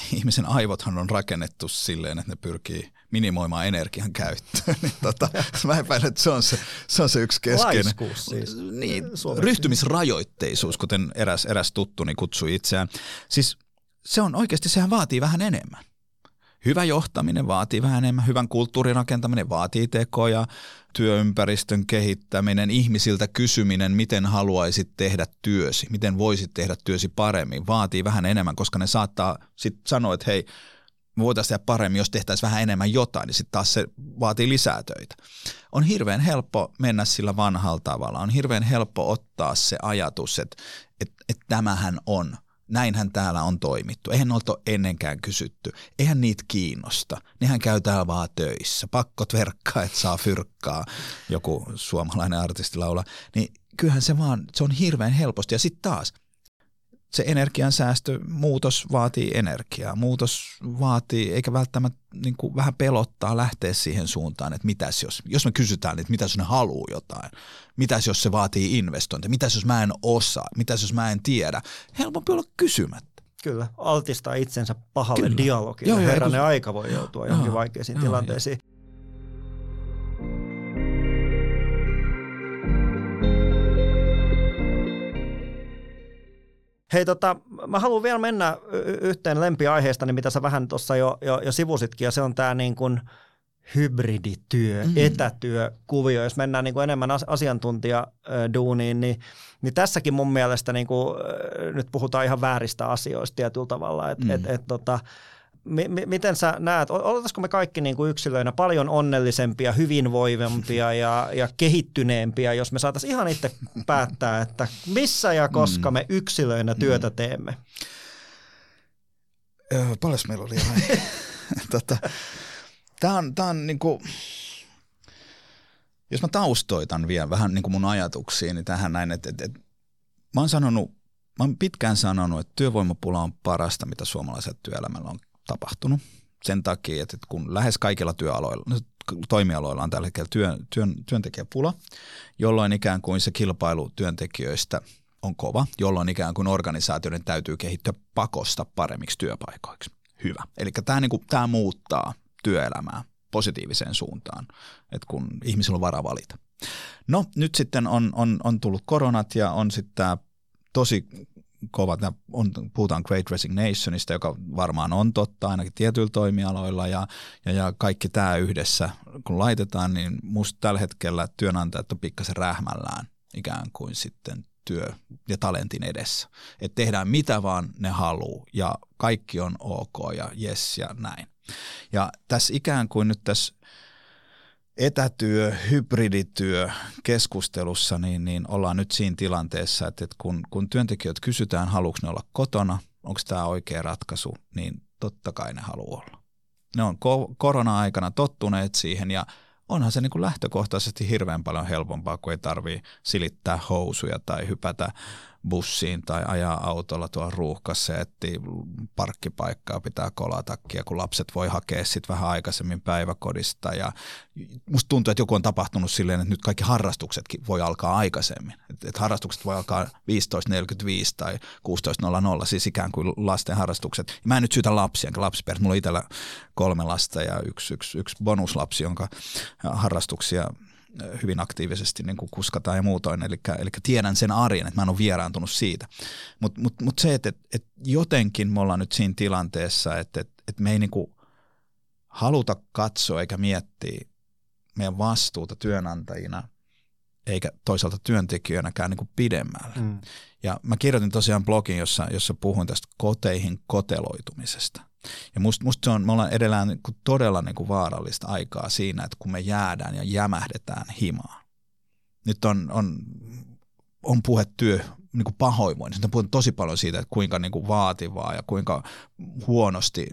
ihmisen aivothan on rakennettu silleen, että ne pyrkii minimoimaan energian käyttöön. niin tota, mä epäilen, että se on se, se, on se yksi keskeinen. Laiskuus siis. Niin, ryhtymisrajoitteisuus, kuten eräs, eräs tuttuni kutsui itseään. Siis se on oikeasti, sehän vaatii vähän enemmän. Hyvä johtaminen vaatii vähän enemmän, hyvän kulttuurin rakentaminen vaatii tekoja, työympäristön kehittäminen, ihmisiltä kysyminen, miten haluaisit tehdä työsi, miten voisit tehdä työsi paremmin, vaatii vähän enemmän, koska ne saattaa sitten sanoa, että hei, me voitaisiin tehdä paremmin, jos tehtäisiin vähän enemmän jotain, niin sitten taas se vaatii lisää töitä. On hirveän helppo mennä sillä vanhalla tavalla, on hirveän helppo ottaa se ajatus, että, että, että tämähän on – näinhän täällä on toimittu. Eihän noilta ole ennenkään kysytty. Eihän niitä kiinnosta. Nehän käy täällä vaan töissä. Pakkot verkkaa, että saa fyrkkaa, joku suomalainen artisti laula. Niin kyllähän se vaan, se on hirveän helposti. Ja sitten taas, se energiansäästö, muutos vaatii energiaa. Muutos vaatii, eikä välttämättä niin kuin vähän pelottaa lähteä siihen suuntaan, että mitäs jos, jos me kysytään, että mitäs jos ne haluaa jotain, mitäs jos se vaatii investointeja, mitäs jos mä en osaa, mitäs jos mä en tiedä. Helpompi olla kysymättä. Kyllä, altistaa itsensä pahalle Kyllä. dialogille. Joo, Herranen kun... aika voi joutua johonkin vaikeisiin joo, tilanteisiin. Joo. Hei, tota, mä haluan vielä mennä yhteen lempiaiheesta, mitä sä vähän tuossa jo, jo, jo sivusitkin, ja se on tämä niin kuin hybridityö, mm-hmm. etätyökuvio. Jos mennään niin kuin enemmän asiantuntijaduuniin, niin, niin tässäkin mun mielestä niin kuin, nyt puhutaan ihan vääristä asioista tietyllä tavalla. Et, mm. et, et, tota, m- miten sä näet, oletaisiko me kaikki niin kuin yksilöinä paljon onnellisempia, hyvinvoivempia ja, ja kehittyneempiä, jos me saataisiin ihan itse päättää, että missä ja koska mm. me yksilöinä työtä mm. teemme? Öö, paljon meillä oli ihan... tota, Tämä on, tää on niinku, jos mä taustoitan vielä vähän niin kuin mun ajatuksiin, niin tähän näin, että, että, että mä oon sanonut, mä oon pitkään sanonut, että työvoimapula on parasta, mitä suomalaisella työelämällä on tapahtunut. Sen takia, että kun lähes kaikilla työaloilla, no, toimialoilla on tällä hetkellä työn, työn, työntekijäpula, jolloin ikään kuin se kilpailu työntekijöistä on kova, jolloin ikään kuin organisaatioiden täytyy kehittyä pakosta paremmiksi työpaikoiksi. Hyvä. Eli tämä, niin kuin, tämä muuttaa työelämää positiiviseen suuntaan, että kun ihmisillä on varaa valita. No nyt sitten on, on, on tullut koronat ja on sitten tämä tosi kova, on, puhutaan Great Resignationista, joka varmaan on totta ainakin tietyillä toimialoilla ja, ja, ja kaikki tämä yhdessä kun laitetaan, niin musta tällä hetkellä työnantajat on pikkasen rähmällään ikään kuin sitten työ ja talentin edessä. Että tehdään mitä vaan ne haluaa ja kaikki on ok ja yes ja näin. Ja tässä ikään kuin nyt tässä etätyö, hybridityö keskustelussa, niin, niin ollaan nyt siinä tilanteessa, että, että kun, kun työntekijät kysytään, haluatko ne olla kotona, onko tämä oikea ratkaisu, niin totta kai ne haluaa olla. Ne on ko- korona-aikana tottuneet siihen ja onhan se niin kuin lähtökohtaisesti hirveän paljon helpompaa, kun ei tarvitse silittää housuja tai hypätä bussiin tai ajaa autolla tuolla ruuhkassa ja parkkipaikkaa pitää kolatakia, kun lapset voi hakea sitten vähän aikaisemmin päiväkodista. Ja musta tuntuu, että joku on tapahtunut silleen, että nyt kaikki harrastuksetkin voi alkaa aikaisemmin. Että et harrastukset voi alkaa 15.45 tai 16.00, siis ikään kuin lasten harrastukset. Mä en nyt syytä lapsia, enkä lapsiperheet. Mulla on itsellä kolme lasta ja yksi, yksi, yksi bonuslapsi, jonka harrastuksia hyvin aktiivisesti niin kuin kuskataan ja muutoin, eli, eli tiedän sen arjen, että mä en ole vieraantunut siitä. Mutta mut, mut se, että et, et jotenkin me ollaan nyt siinä tilanteessa, että et, et me ei niin kuin haluta katsoa eikä miettiä meidän vastuuta työnantajina eikä toisaalta työntekijöinäkään niin kuin pidemmälle. Mm. Ja mä kirjoitin tosiaan blogin, jossa, jossa puhun tästä koteihin koteloitumisesta. Ja musta, musta se on, me ollaan edellään niin kuin todella niin kuin vaarallista aikaa siinä, että kun me jäädään ja jämähdetään himaan. Nyt on, on, on puhe työ niin kuin pahoinvoinnista. On puhuttu tosi paljon siitä, että kuinka niin kuin vaativaa ja kuinka huonosti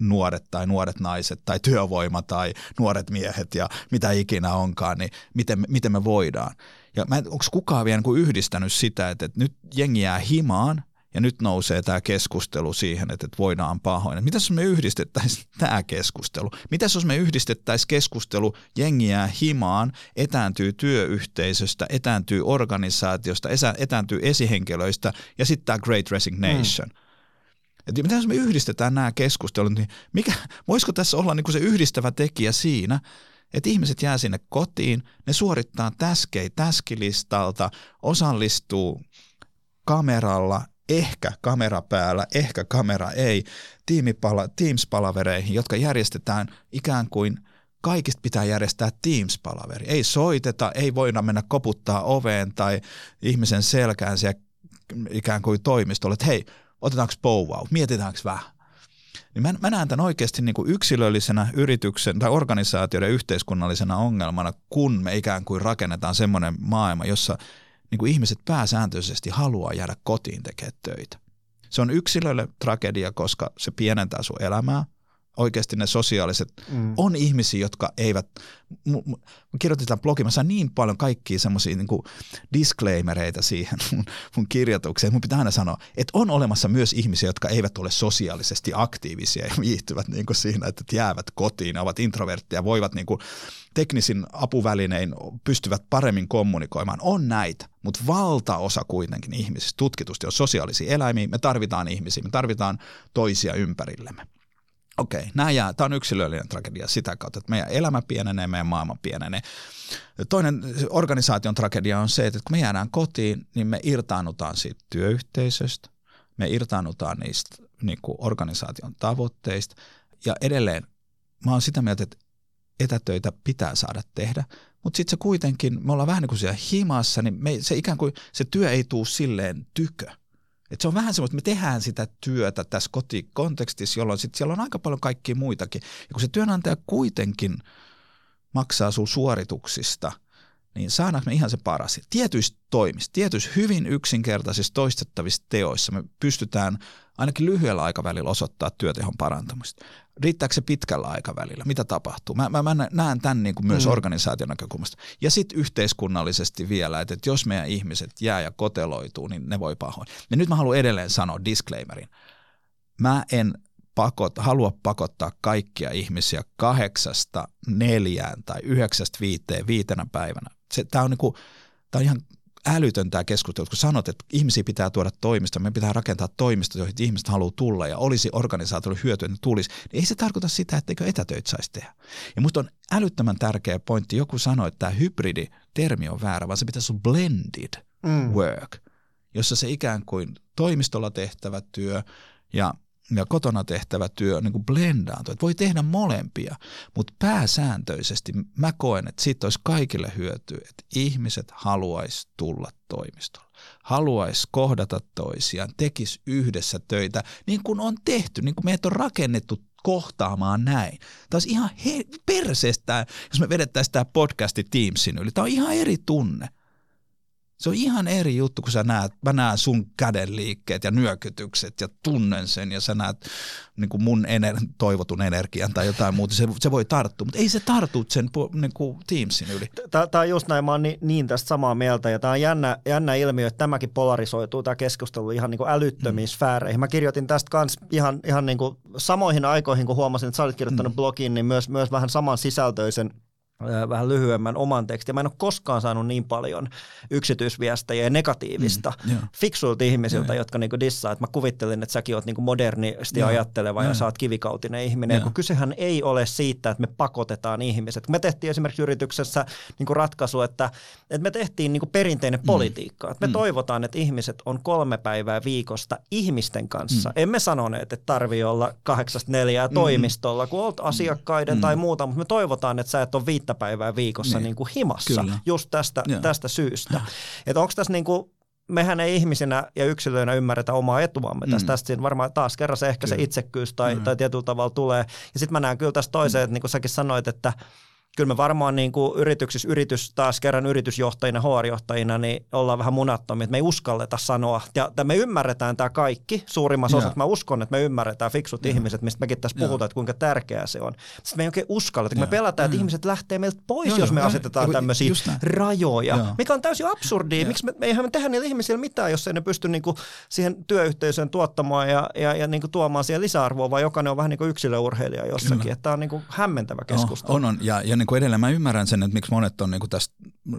nuoret tai nuoret naiset tai työvoima tai nuoret miehet ja mitä ikinä onkaan, niin miten, miten me voidaan. Ja onko kukaan vielä niin yhdistänyt sitä, että, että nyt jengi jää himaan ja nyt nousee tämä keskustelu siihen, että, että voidaan pahoin. Mitä jos me yhdistettäisiin tämä keskustelu? Mitä jos me yhdistettäisiin keskustelu jengiä himaan, etääntyy työyhteisöstä, etääntyy organisaatiosta, etääntyy esihenkilöistä ja sitten tämä Great Resignation. Mm. Että mitä jos me yhdistetään nämä keskustelut, niin mikä, voisiko tässä olla niin kuin se yhdistävä tekijä siinä, että ihmiset jää sinne kotiin, ne suorittaa täskei täskilistalta, osallistuu kameralla ehkä kamera päällä, ehkä kamera ei, tiimipala, Teams-palavereihin, jotka järjestetään ikään kuin kaikista pitää järjestää Teams-palaveri. Ei soiteta, ei voida mennä koputtaa oveen tai ihmisen selkään siellä ikään kuin toimistolle, että hei, otetaanko powwow, mietitäänkö vähän. Niin mä, mä näen tämän oikeasti niin kuin yksilöllisenä yrityksen tai organisaatioiden yhteiskunnallisena ongelmana, kun me ikään kuin rakennetaan semmoinen maailma, jossa niin kuin ihmiset pääsääntöisesti haluaa jäädä kotiin tekemään töitä. Se on yksilölle tragedia, koska se pienentää sun elämää. Oikeasti ne sosiaaliset, mm. on ihmisiä, jotka eivät, mä kirjoitin tämän blogin, mä sain niin paljon kaikkia semmoisia niin disclaimereita siihen mun, mun kirjoitukseen, mun pitää aina sanoa, että on olemassa myös ihmisiä, jotka eivät ole sosiaalisesti aktiivisia ja viihtyvät niin kuin siinä, että jäävät kotiin, ovat introvertteja, voivat niin kuin teknisin apuvälinein pystyvät paremmin kommunikoimaan. On näitä, mutta valtaosa kuitenkin ihmisistä tutkitusti on sosiaalisia eläimiä. Me tarvitaan ihmisiä, me tarvitaan toisia ympärillemme. Okei, nämä tämä on yksilöllinen tragedia sitä kautta, että meidän elämä pienenee, meidän maailma pienenee. Toinen organisaation tragedia on se, että kun me jäädään kotiin, niin me irtaannutaan siitä työyhteisöstä, me irtaannutaan niistä niin kuin organisaation tavoitteista ja edelleen mä oon sitä mieltä, että etätöitä pitää saada tehdä, mutta sitten se kuitenkin, me ollaan vähän niin kuin siellä himassa, niin me, se ikään kuin se työ ei tuu silleen tykö. Et se on vähän semmoista, että me tehdään sitä työtä tässä kotikontekstissa, jolloin sit siellä on aika paljon kaikkia muitakin. Ja kun se työnantaja kuitenkin maksaa sun suorituksista, niin saadaanko me ihan se paras. Tietyissä toimissa, tietyissä hyvin yksinkertaisissa toistettavissa teoissa me pystytään ainakin lyhyellä aikavälillä osoittaa työtehon parantamista. Riittääkö se pitkällä aikavälillä? Mitä tapahtuu? Mä, mä, mä näen tämän niin kuin myös mm. organisaation näkökulmasta. Ja sitten yhteiskunnallisesti vielä, että, että jos meidän ihmiset jää ja koteloituu, niin ne voi pahoin. Ja nyt mä haluan edelleen sanoa disclaimerin. Mä en pakot, halua pakottaa kaikkia ihmisiä kahdeksasta neljään tai yhdeksästä viiteen viitenä päivänä. Tämä on, niinku, tää on ihan älytön tämä keskustelu, kun sanot, että ihmisiä pitää tuoda toimista, me pitää rakentaa toimista, joihin ihmiset haluaa tulla ja olisi organisaatiolle hyötyä, että tulisi, niin ei se tarkoita sitä, etteikö etätöitä saisi tehdä. Ja musta on älyttömän tärkeä pointti, joku sanoi, että tämä hybridi-termi on väärä, vaan se pitäisi olla blended mm. work, jossa se ikään kuin toimistolla tehtävä työ ja ja kotona tehtävä työ niin kuin blendaantuu. Että voi tehdä molempia, mutta pääsääntöisesti mä koen, että siitä olisi kaikille hyötyä, että ihmiset haluaisi tulla toimistolle. Haluaisi kohdata toisiaan, tekisi yhdessä töitä, niin kuin on tehty, niin kuin meitä on rakennettu kohtaamaan näin. Tämä olisi ihan he- jos me vedettäisiin tämä podcasti Teamsin yli. Tämä on ihan eri tunne. Se on ihan eri juttu, kun sä näet, mä näen sun käden liikkeet ja nyökytykset ja tunnen sen ja sä näet niin kuin mun ener- toivotun energian tai jotain muuta. Se, se voi tarttua, mutta ei se tartu sen niin kuin Teamsin yli. Tämä on just näin, mä oon niin, niin tästä samaa mieltä ja tämä on jännä, jännä ilmiö, että tämäkin polarisoituu tämä keskustelu ihan niin kuin älyttömiin mm. sfääreihin. Mä kirjoitin tästä kans ihan, ihan niin kuin samoihin aikoihin, kun huomasin, että sä olit kirjoittanut mm. blogiin, niin myös, myös vähän saman sisältöisen vähän lyhyemmän oman tekstin. Mä en ole koskaan saanut niin paljon yksityisviestejä ja negatiivista mm, yeah. fiksuilta ihmisiltä, yeah. jotka niinku dissaa, että mä kuvittelin, että säkin oot niinku modernisti yeah. ajatteleva yeah. ja sä oot kivikautinen ihminen. Yeah. Kun kysehän ei ole siitä, että me pakotetaan ihmiset. Me tehtiin esimerkiksi yrityksessä niinku ratkaisu, että, että me tehtiin niinku perinteinen mm. politiikka. Että me mm. toivotaan, että ihmiset on kolme päivää viikosta ihmisten kanssa. Mm. Emme sanoneet, että tarvii olla kahdeksasta neljää mm. toimistolla, kun olet asiakkaiden mm. tai muuta, mutta me toivotaan, että sä et ole päivää viikossa niin. Niin kuin himassa Kyllä. just tästä, tästä syystä. Että onko tässä niin kuin, mehän ei ihmisinä ja yksilöinä ymmärretä omaa etuamme. Mm. Tästä, tästä varmaan taas kerran se ehkä kyllä. se itsekkyys tai, mm. tai tietyllä tavalla tulee. Ja sitten mä näen kyllä tässä toiseen, mm. että niin kuin säkin sanoit, että – kyllä me varmaan niin kuin yrityksissä, yritys taas kerran yritysjohtajina, HR-johtajina, niin ollaan vähän munattomia, että me ei uskalleta sanoa. Ja me ymmärretään tämä kaikki suurimmassa osassa. Mä uskon, että me ymmärretään fiksut ja. ihmiset, mistä mekin tässä puhutaan, että kuinka tärkeää se on. Sitten me ei oikein uskalleta, me pelätään, että ja. ihmiset lähtee meiltä pois, ja, jos me ja, asetetaan tämmöisiä rajoja, ja. mikä on täysin absurdia. Miksi me, me eihän me tehdä niillä ihmisillä mitään, jos ei ne pysty niin kuin siihen työyhteisöön tuottamaan ja, ja, ja niin kuin tuomaan siihen lisäarvoa, vaan jokainen on vähän niin kuin yksilöurheilija jossakin. Että tämä on niin kuin hämmentävä keskustelu. On, on, ja, ja niin kuin edelleen mä ymmärrän sen, että miksi monet on niin kuin tästä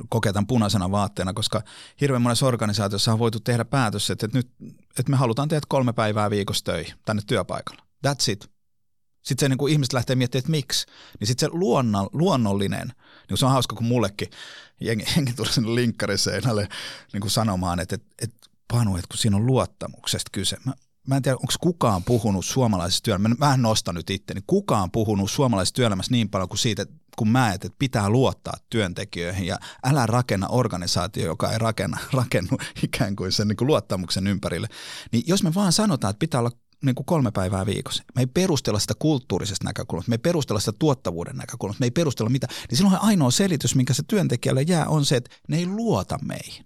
kokee tämän punaisena vaatteena, koska hirveän monessa organisaatiossa on voitu tehdä päätös, että, että nyt että me halutaan tehdä kolme päivää viikossa töihin tänne työpaikalla. That's it. Sitten se niin kuin ihmiset lähtee miettimään, että miksi, niin sitten se luonna, luonnollinen, niin se on hauska, kun mullekin jengi, jengi tulee sinne linkkariseinälle niin kuin sanomaan, että, että, että Panu, että kun siinä on luottamuksesta kyse. Mä, mä en tiedä, onko kukaan puhunut suomalaisessa työelämässä, mä en nosta nyt itteni, kukaan puhunut suomalaisessa työelämässä niin paljon kuin siitä, kuin mä, että pitää luottaa työntekijöihin ja älä rakenna organisaatio, joka ei rakenna, rakennu ikään kuin sen niin kuin luottamuksen ympärille. Niin jos me vaan sanotaan, että pitää olla niin kuin kolme päivää viikossa. Me ei perustella sitä kulttuurisesta näkökulmasta, me ei perustella sitä tuottavuuden näkökulmasta, me ei perustella mitä. Niin silloin ainoa selitys, minkä se työntekijälle jää, on se, että ne ei luota meihin.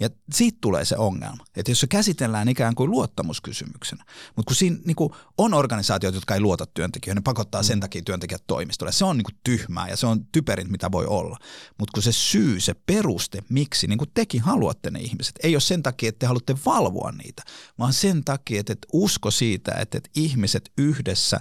Ja siitä tulee se ongelma, että jos se käsitellään ikään kuin luottamuskysymyksenä, mutta kun siinä niin kuin on organisaatioita, jotka ei luota työntekijöihin, ne pakottaa sen mm. takia työntekijät toimistolle. Se on niin kuin tyhmää ja se on typerin, mitä voi olla. Mutta kun se syy, se peruste, miksi niin kuin tekin haluatte ne ihmiset, ei ole sen takia, että te haluatte valvoa niitä, vaan sen takia, että usko siitä, että ihmiset yhdessä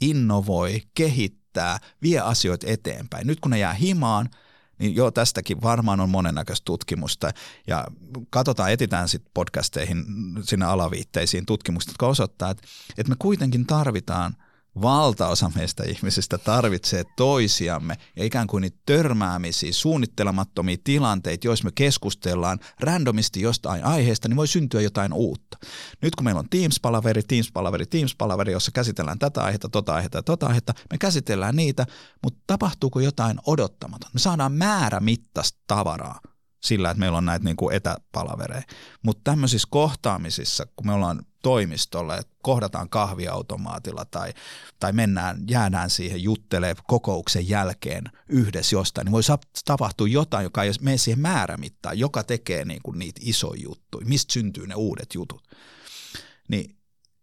innovoi, kehittää, vie asioita eteenpäin. Nyt kun ne jää himaan – niin joo, tästäkin varmaan on monennäköistä tutkimusta. Ja katsotaan, etitään sitten podcasteihin sinne alaviitteisiin tutkimusta, jotka osoittaa, että, että me kuitenkin tarvitaan – valtaosa meistä ihmisistä tarvitsee toisiamme ja ikään kuin niitä törmäämisiä, suunnittelemattomia tilanteita, joissa me keskustellaan randomisti jostain aiheesta, niin voi syntyä jotain uutta. Nyt kun meillä on Teams-palaveri, Teams-palaveri, Teams-palaveri, jossa käsitellään tätä aihetta, tota aihetta ja tota aihetta, me käsitellään niitä, mutta tapahtuuko jotain odottamaton? Me saadaan määrä mittaista tavaraa sillä, että meillä on näitä niin kuin etäpalavereja. Mutta tämmöisissä kohtaamisissa, kun me ollaan toimistolla, että kohdataan kahviautomaatilla tai, tai mennään, jäädään siihen juttelemaan kokouksen jälkeen yhdessä jostain, niin voi tapahtua jotain, joka ei mene siihen määrämittaan, joka tekee niin kuin niitä isoja juttuja, mistä syntyy ne uudet jutut. Niin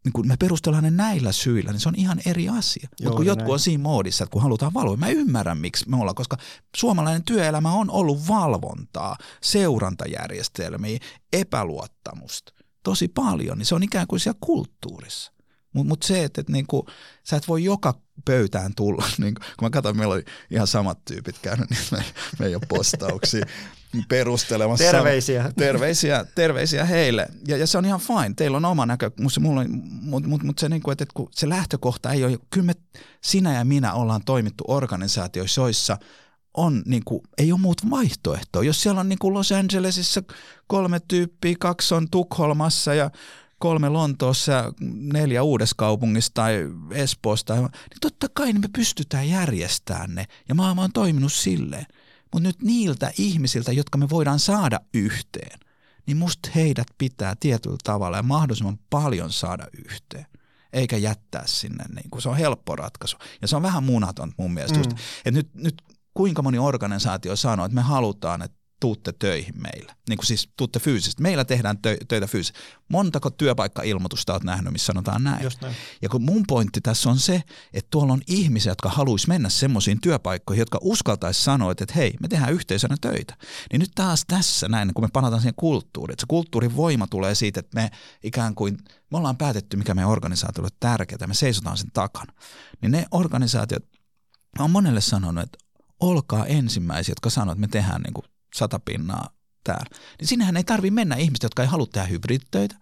niin kun me perustellaan ne näillä syillä, niin se on ihan eri asia. Mutta kun jotkut näin. on siinä moodissa, että kun halutaan valvoa, mä ymmärrän miksi me ollaan, koska suomalainen työelämä on ollut valvontaa, seurantajärjestelmiä, epäluottamusta tosi paljon, niin se on ikään kuin siellä kulttuurissa. Mutta mut se, että et niinku, sä et voi joka pöytään tulla, niinku, kun mä katsoin, meillä oli ihan samat tyypit käynyt, niin me, me ei ole postauksia perustelemassa. Terveisiä. Terveisiä, terveisiä heille. Ja, ja se on ihan fine, teillä on oma näkö, mutta mut, mut, mut se, niinku, että, että kun se lähtökohta ei ole, kyllä me, sinä ja minä ollaan toimittu organisaatioissa, joissa – on, niin kuin, ei ole muut vaihtoehtoa. Jos siellä on niin kuin Los Angelesissa kolme tyyppiä, kaksi on Tukholmassa ja kolme Lontoossa ja neljä uudessa kaupungissa tai Espoosta, niin totta kai me pystytään järjestämään ne. Ja mä oon toiminut silleen. Mutta nyt niiltä ihmisiltä, jotka me voidaan saada yhteen, niin musta heidät pitää tietyllä tavalla ja mahdollisimman paljon saada yhteen eikä jättää sinne. Niin kuin se on helppo ratkaisu. Ja se on vähän munaton mun mielestä. Mm. Just, että nyt, nyt kuinka moni organisaatio sanoo, että me halutaan, että tuutte töihin meillä. Niin kuin siis tuutte fyysisesti. Meillä tehdään tö- töitä fyysisesti. Montako työpaikka-ilmoitusta olet nähnyt, missä sanotaan näin? Just näin. Ja kun mun pointti tässä on se, että tuolla on ihmisiä, jotka haluaisi mennä semmoisiin työpaikkoihin, jotka uskaltaisi sanoa, että hei, me tehdään yhteisönä töitä. Niin nyt taas tässä näin, kun me panataan siihen kulttuuriin, että se kulttuurin voima tulee siitä, että me ikään kuin, me ollaan päätetty, mikä meidän organisaatiolle on tärkeää, me seisotaan sen takana. Niin ne organisaatiot, mä oon monelle sanonut, että olkaa ensimmäisiä, jotka sanoo, että me tehdään niin kuin sata pinnaa täällä. Niin sinnehän ei tarvi mennä ihmistä, jotka ei halua tehdä hybridtöitä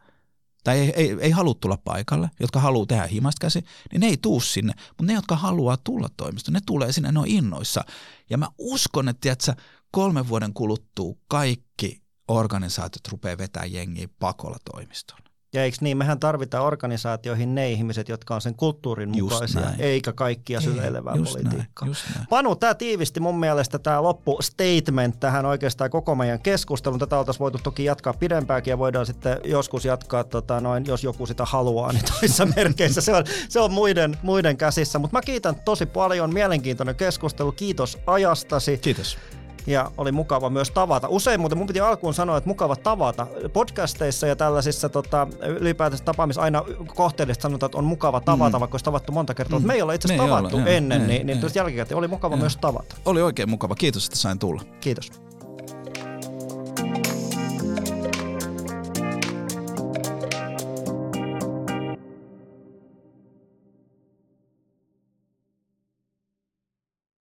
tai ei, ei, ei halua tulla paikalle, jotka haluaa tehdä himasta käsi, niin ne ei tuu sinne. Mutta ne, jotka haluaa tulla toimistoon, ne tulee sinne, ne on innoissa. Ja mä uskon, että tiedätkö, kolmen vuoden kuluttua kaikki organisaatiot rupeaa vetämään jengiä pakolla toimistoon. Ja eikö niin, mehän tarvitaan organisaatioihin ne ihmiset, jotka on sen kulttuurin mukaisia, eikä kaikkia syleilevää politiikkaa. Näin, näin. Panu, tämä tiivisti mun mielestä tämä loppustatement tähän oikeastaan koko meidän keskustelun. Tätä oltaisiin voitu toki jatkaa pidempäänkin ja voidaan sitten joskus jatkaa, tota, noin, jos joku sitä haluaa, niin toissa merkeissä. Se on, se on muiden, muiden käsissä. Mutta mä kiitän tosi paljon, mielenkiintoinen keskustelu. Kiitos ajastasi. Kiitos ja oli mukava myös tavata. Usein muuten mun piti alkuun sanoa, että mukava tavata. Podcasteissa ja tällaisissa tota, ylipäätänsä tapaamissa aina kohteellisesti sanotaan, että on mukava tavata, mm. vaikka olisi tavattu monta kertaa. Mm. me ei olla itse asiassa tavattu olla, ennen, joo, niin, niin jälkikäteen oli mukava joo. myös tavata. Oli oikein mukava. Kiitos, että sain tulla. Kiitos.